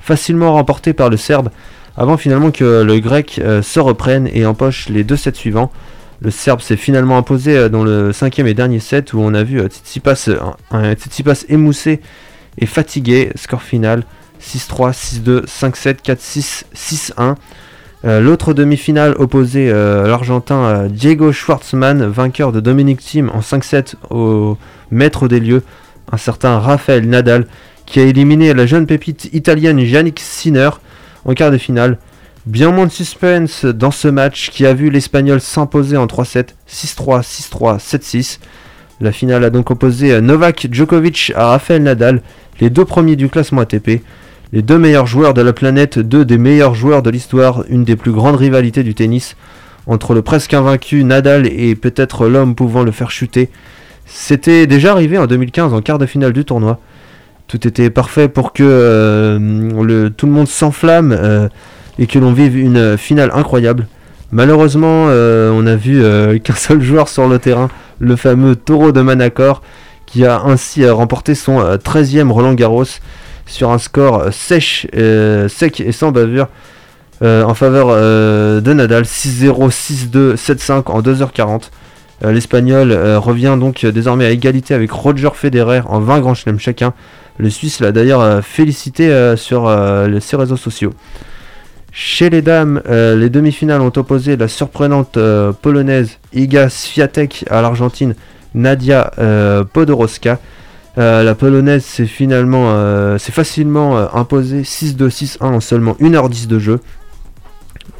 facilement remportés par le Serbe, avant finalement que le grec se reprenne et empoche les deux sets suivants. Le Serbe s'est finalement imposé euh, dans le cinquième et dernier set où on a vu euh, Tsitsipas, euh, un, Tsitsipas émoussé et fatigué. Score final 6-3, 6-2, 5-7, 4-6, 6-1. Euh, L'autre demi-finale opposait l'Argentin Diego Schwartzmann, vainqueur de Dominic Thiem en 5-7 au maître des lieux, un certain Rafael Nadal, qui a éliminé la jeune pépite italienne Yannick Sinner en quart de finale. Bien moins de suspense dans ce match qui a vu l'Espagnol s'imposer en 3-7, 6-3, 6-3, 7-6. La finale a donc opposé Novak Djokovic à Rafael Nadal, les deux premiers du classement ATP. Les deux meilleurs joueurs de la planète, deux des meilleurs joueurs de l'histoire, une des plus grandes rivalités du tennis, entre le presque invaincu Nadal et peut-être l'homme pouvant le faire chuter. C'était déjà arrivé en 2015 en quart de finale du tournoi. Tout était parfait pour que euh, le, tout le monde s'enflamme euh, et que l'on vive une finale incroyable. Malheureusement, euh, on a vu euh, qu'un seul joueur sur le terrain, le fameux Taureau de Manacor, qui a ainsi euh, remporté son euh, 13e Roland Garros sur un score euh, sèche, euh, sec et sans bavure euh, en faveur euh, de Nadal 6-0, 6-2, 7-5 en 2h40. Euh, L'Espagnol euh, revient donc euh, désormais à égalité avec Roger Federer en 20 grands chelems chacun. Le Suisse l'a d'ailleurs euh, félicité euh, sur euh, ses réseaux sociaux. Chez les dames, euh, les demi-finales ont opposé la surprenante euh, polonaise Iga Swiatek à l'Argentine Nadia euh, Podoroska. Euh, la polonaise s'est finalement, s'est facilement imposée 6-2, 6-1 en seulement 1h10 de jeu.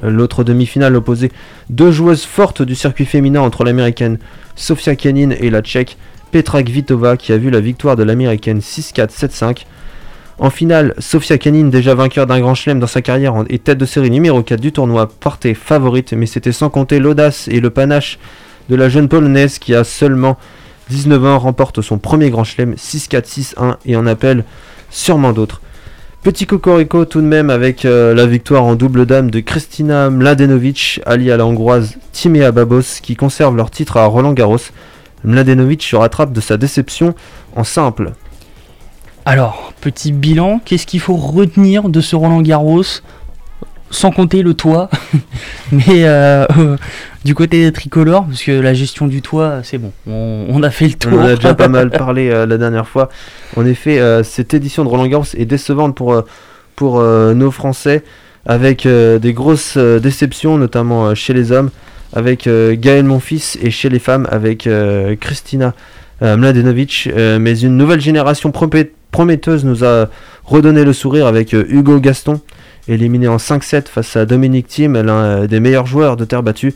L'autre demi-finale opposait deux joueuses fortes du circuit féminin entre l'américaine Sofia Kenin et la tchèque Petra Kvitova qui a vu la victoire de l'américaine 6-4, 7-5. En finale, Sofia Kenin, déjà vainqueur d'un grand chelem dans sa carrière et tête de série numéro 4 du tournoi, partait favorite, mais c'était sans compter l'audace et le panache de la jeune polonaise qui a seulement 19 ans, remporte son premier grand chelem 6-4, 6-1 et en appelle sûrement d'autres. Petit cocorico tout de même avec euh, la victoire en double dame de Kristina Mladenovic, alliée à la hongroise Timea Babos, qui conserve leur titre à Roland Garros. Mladenovic se rattrape de sa déception en simple. Alors, petit bilan, qu'est-ce qu'il faut retenir de ce Roland Garros? Sans compter le toit, mais euh, euh, du côté des tricolores, parce que la gestion du toit, c'est bon, on, on a fait le tour. On a déjà pas mal parlé euh, la dernière fois. En effet, euh, cette édition de Roland Garros est décevante pour, pour nos Français, avec des grosses déceptions, notamment chez les hommes, avec Gaël Monfils, et chez les femmes, avec Kristina euh, Mladenovic. Euh, mais une nouvelle génération prometteuse nous a redonné le sourire avec euh, Hugo Gaston, éliminé en 5-7 face à Dominique Thiem, l'un euh, des meilleurs joueurs de terre battue.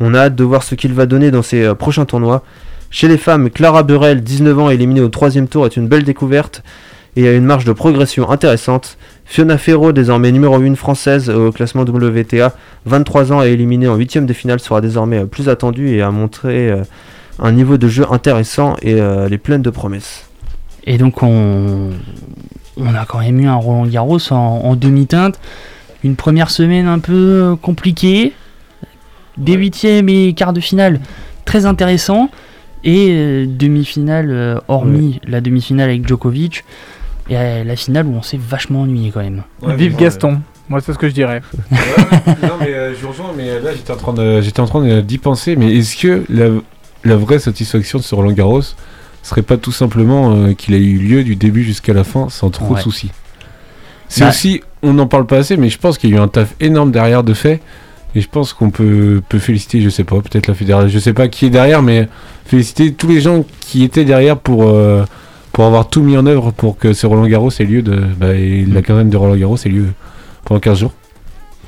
On a hâte de voir ce qu'il va donner dans ses euh, prochains tournois. Chez les femmes, Clara Burel, 19 ans, éliminée au troisième tour, est une belle découverte et a une marge de progression intéressante. Fiona Ferro, désormais numéro 1 française au classement WTA, 23 ans et éliminée en huitième de finale, sera désormais euh, plus attendue et a montré euh, un niveau de jeu intéressant et euh, elle est pleine de promesses. Et donc on, on a quand même eu un Roland Garros en, en demi-teinte. Une première semaine un peu euh, compliquée. Des huitièmes et quarts de finale très intéressant. Et euh, demi-finale, euh, hormis la demi-finale avec Djokovic. Et euh, la finale où on s'est vachement ennuyé quand même. Vive Gaston. Moi, c'est ce que je dirais. non mais euh, je vous rejoins, mais euh, là j'étais en train de, j'étais en train de- d'y penser, mais est-ce que la, la vraie satisfaction de ce Roland Garros serait pas tout simplement euh, qu'il a eu lieu du début jusqu'à la fin sans trop Ouais. de soucis C'est Bah- aussi, on n'en parle pas assez, mais je pense qu'il y a eu un taf énorme derrière de fait, et je pense qu'on peut, peut féliciter, je sais pas, peut-être la fédération, je sais pas qui est derrière, mais féliciter tous les gens qui étaient derrière pour euh, pour avoir tout mis en œuvre pour que ce Roland Garros ait lieu de, bah, et la quinzaine de Roland Garros ait lieu pendant 15 jours.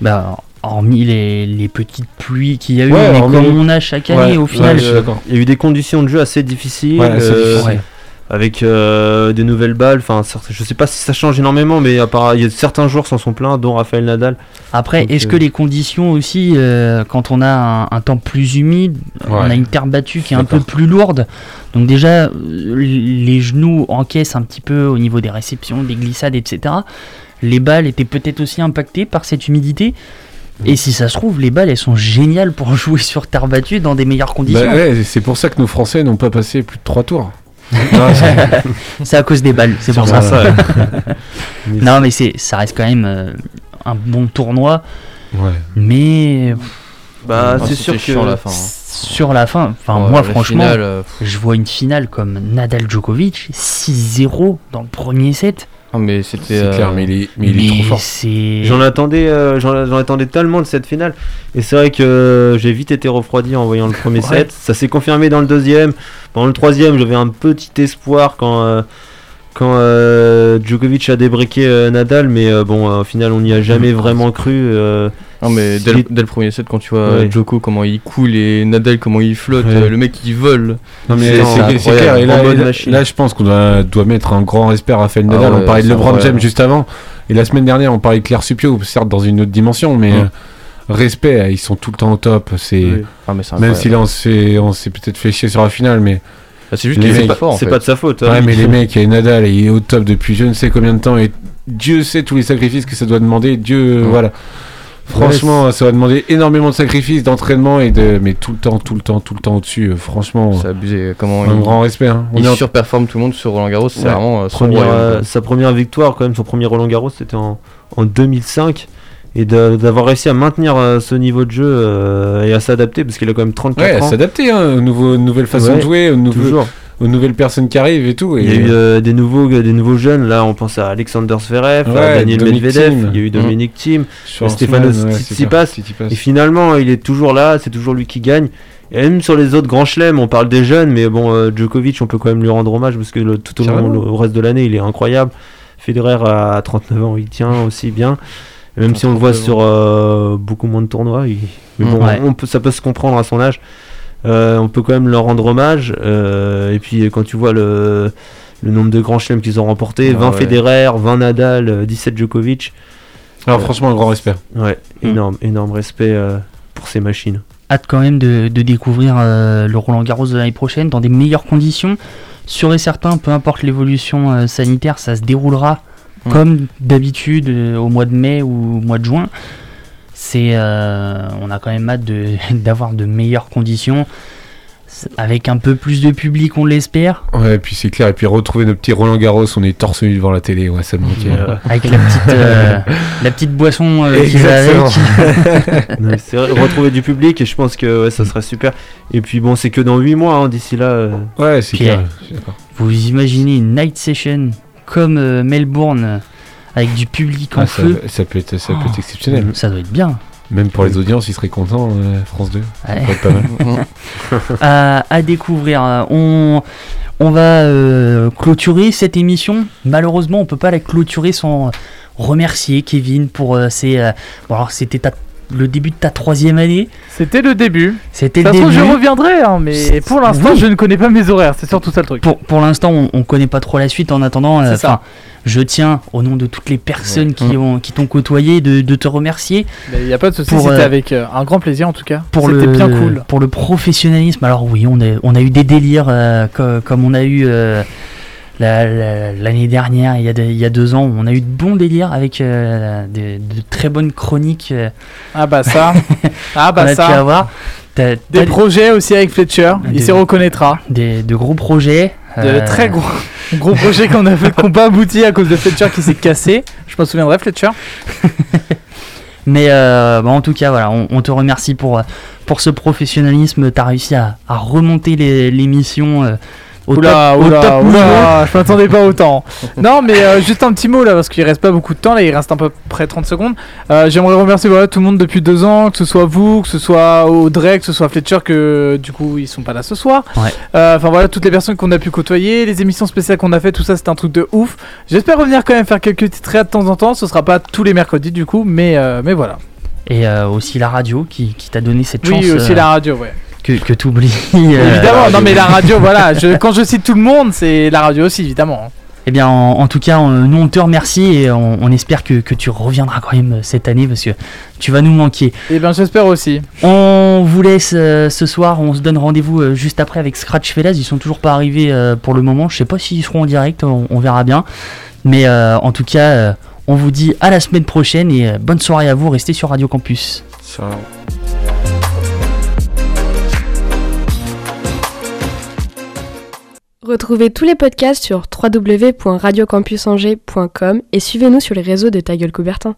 Bah, hormis les, les petites pluies qu'il y a eu, Ouais, mais hormis comme on a chaque année, Ouais, au final. ouais. Il y a eu des conditions de jeu assez difficiles. Ouais, assez euh. Avec euh, des nouvelles balles. Enfin, je sais pas si ça change énormément, mais à part- il y a certains joueurs s'en sont pleins, dont Raphaël Nadal. Après, est-ce euh, que les conditions aussi, euh, quand on a un, un temps plus humide, on a une terre battue qui est un peu plus lourde, donc déjà les genoux encaissent un petit peu au niveau des réceptions, des glissades, etc. Les balles étaient peut-être aussi impactées par cette humidité. Et si ça se trouve, les balles elles sont géniales pour jouer sur terre battue dans des meilleures conditions. Bah ouais, c'est pour ça que nos Français n'ont pas passé plus de 3 tours. Non, c'est- à cause des balles, c'est pour ça. non, mais c'est, ça reste quand même euh, un bon tournoi. Ouais. Mais Bah, Ah, c'est sûr que. chiant, la fin, hein. sur la fin, enfin Ouais, moi la franchement, finale, euh, je vois une finale comme Nadal Djokovic 6-0 dans le premier set. Ah, mais c'était. C'est clair, euh, mais il est, mais il est trop fort. c'est J'en attendais, euh, j'en attendais tellement de cette finale. Et c'est vrai que euh, j'ai vite été refroidi en voyant le premier Ouais. set. Ça s'est confirmé dans le deuxième. Dans le troisième, j'avais un petit espoir quand, euh, quand euh, Djokovic a débriqué euh, Nadal. Mais euh, bon, euh, au final, on n'y a jamais vraiment cru. Non mais dès il le, dès le premier set quand tu vois Ouais. Joko comment il coule et Nadal comment il flotte, Ouais. le mec il vole. Non mais C'est- c'est- c'est c'est clair. Et là, là- je pense qu'on doit, doit mettre un grand respect à Rafael Ah Nadal. ouais, on parlait de c'est LeBron. James juste avant. Et la semaine dernière, on parlait de Claire Supio, certes dans une autre dimension, mais euh, respect. Ils sont tout le temps au top. C'est Oui. Ah mais c'est même si là, on s'est, on s'est peut-être fait chier sur la finale, mais Ah, c'est juste les qu'il est mecs- pas fort en c'est fait. pas de sa faute. ouais, hein. mais les mecs, et Nadal, il est au top depuis je ne sais combien de temps et Dieu sait tous les sacrifices que ça doit demander. Dieu, voilà. Franchement, ça va demander énormément de sacrifices, d'entraînement et de, mais tout le temps, tout le temps, tout le temps au-dessus. euh, franchement, C'est abusé. Comment un il, grand respect. Hein. On il en- surperforme tout le monde sur Roland Garros, c'est Ouais. vraiment euh, son Première, euh, sa première victoire, quand même, son premier Roland Garros, c'était en, en 2005. Et d'avoir réussi à maintenir euh, ce niveau de jeu euh, et à s'adapter, parce qu'il a quand même 34 Ouais, ans. s'adapter hein, façons Ouais, de jouer, aux, nouveaux- Toujours. Aux nouvelles personnes qui arrivent et tout. Et Il y a eu euh, des, nouveaux, des nouveaux jeunes, là on pense à Alexander Zverev, à Daniel Medvedev, Thiem. il y a eu Dominic Thiem, Schwarzman, Stefanos ouais, Tsitsipas. Et finalement il est toujours là, c'est toujours lui qui gagne. Et même sur les autres grands chelems, on parle des jeunes, mais bon, euh, Djokovic, on peut quand même lui rendre hommage parce que le- tout au long, le, au reste de l'année, il est incroyable. Federer à 39 ans, il tient aussi bien. Et même si on le voit 39 sur euh, beaucoup moins de tournois, il- mais bon, Ouais. on peut, ça peut se comprendre à son âge. Euh, on peut quand même leur rendre hommage. euh, et puis quand tu vois le, le nombre de grands chelems qu'ils ont remportés, Ah 20 ouais. Federer, 20 Nadal, euh, 17 Djokovic. Alors franchement, un grand respect. Ouais, Mm. énorme, énorme respect euh, pour ces machines. hâte quand même de, de découvrir euh, le Roland Garros de l'année prochaine dans des meilleures conditions. Sûr et certain, peu importe l'évolution euh, sanitaire, ça se déroulera Ouais. comme d'habitude euh, au mois de mai ou au mois de juin. C'est, euh, on a quand même hâte de- d'avoir de meilleures conditions, avec un peu plus de public, on l'espère. Ouais, et puis c'est clair. Et puis retrouver nos petits Roland Garros, on est torse nu devant la télé. Ouais, ça me manquait. Euh, avec la petite, euh, la petite boisson euh, qui va avec. Exactement. Ouais, c'est vrai, retrouver du public et je pense que ouais, ça serait super. Et puis bon, c'est que dans 8 mois hein, d'ici là. euh, Ouais, c'est Puis, clair. euh. Vous imaginez une night session comme euh, Melbourne euh, avec du public en Ah, ça, feu ça peut être, ça peut Oh, être exceptionnel. Ça doit être bien. Même pour les audiences, ils seraient contents, euh, France 2. Ça Ouais. pourrait être pas mal. à, à découvrir. On, on va euh, clôturer cette émission. Malheureusement, on peut pas la clôturer sans remercier Kevin pour euh, ses. euh, bon, alors c'était ta- le début de ta troisième année. C'était le début. C'était le début. je reviendrai, hein, mais pour l'instant, Oui. je ne connais pas mes horaires. C'est surtout ça le truc. Pour, pour l'instant, on, on connaît pas trop la suite. En attendant, euh, ça. je tiens, au nom de toutes les personnes Ouais. qui ont qui t'ont côtoyé, de, de te remercier Mais il n'y a pas de souci, c'était euh, avec euh, un grand plaisir en tout cas. pour C'était le bien cool. pour le professionnalisme. Alors oui, on a on a eu des délires euh, co- comme on a eu la- la- l'année dernière, il y, a de- il y a deux ans, on a eu de bons délires avec euh, de, de très bonnes chroniques. euh, Ah bah ça. ah bah a pu ça. avoir. T'as- Des projets aussi avec Fletcher, il s'y reconnaîtra. des- de gros projets. De euh, très gros, gros projets qu'on a fait pas abouti à cause de Fletcher qui s'est cassé. Je m'en souviendrai, Fletcher. Mais euh, bah, en tout cas, voilà, on, on te remercie pour, pour ce professionnalisme. Tu as réussi à, à remonter les- l'émission au Oula, top, au oula, top oula, je m'attendais pas autant. Non, mais euh, juste un petit mot là, parce qu'il reste pas beaucoup de temps, là, il reste à peu près 30 secondes. Euh, J'aimerais remercier voilà, tout le monde depuis deux ans, que ce soit vous, que ce soit Audrey, que ce soit Fletcher, que du coup ils sont pas là ce soir. Ouais. Euh, Enfin voilà, toutes les personnes qu'on a pu côtoyer, les émissions spéciales qu'on a fait, tout ça c'est un truc de ouf. J'espère revenir quand même faire quelques petites réas de temps en temps, ce sera pas tous les mercredis du coup, mais, mais voilà. Et aussi la radio qui, qui t'a donné cette chance Oui, aussi la radio, ouais. Que, que tu oublies. évidemment, non mais la radio, voilà, je- quand je cite tout le monde, c'est la radio aussi, évidemment. Eh bien, en, en tout cas, on- nous on te remercie et on, on espère que, que tu reviendras quand même cette année parce que tu vas nous manquer. Et bien j'espère aussi. On vous laisse euh, ce soir, on se donne rendez-vous euh, juste après avec Scratch Fellas. Ils sont toujours pas arrivés euh, pour le moment. Je sais pas s'ils seront en direct, on, on verra bien. Mais euh, en tout cas, euh, on vous dit à la semaine prochaine et euh, bonne soirée à vous. Restez sur Radio Campus. Ciao. Retrouvez tous les podcasts sur www.radiocampusangers.com et suivez-nous sur les réseaux de Ta Gueule Coubertin.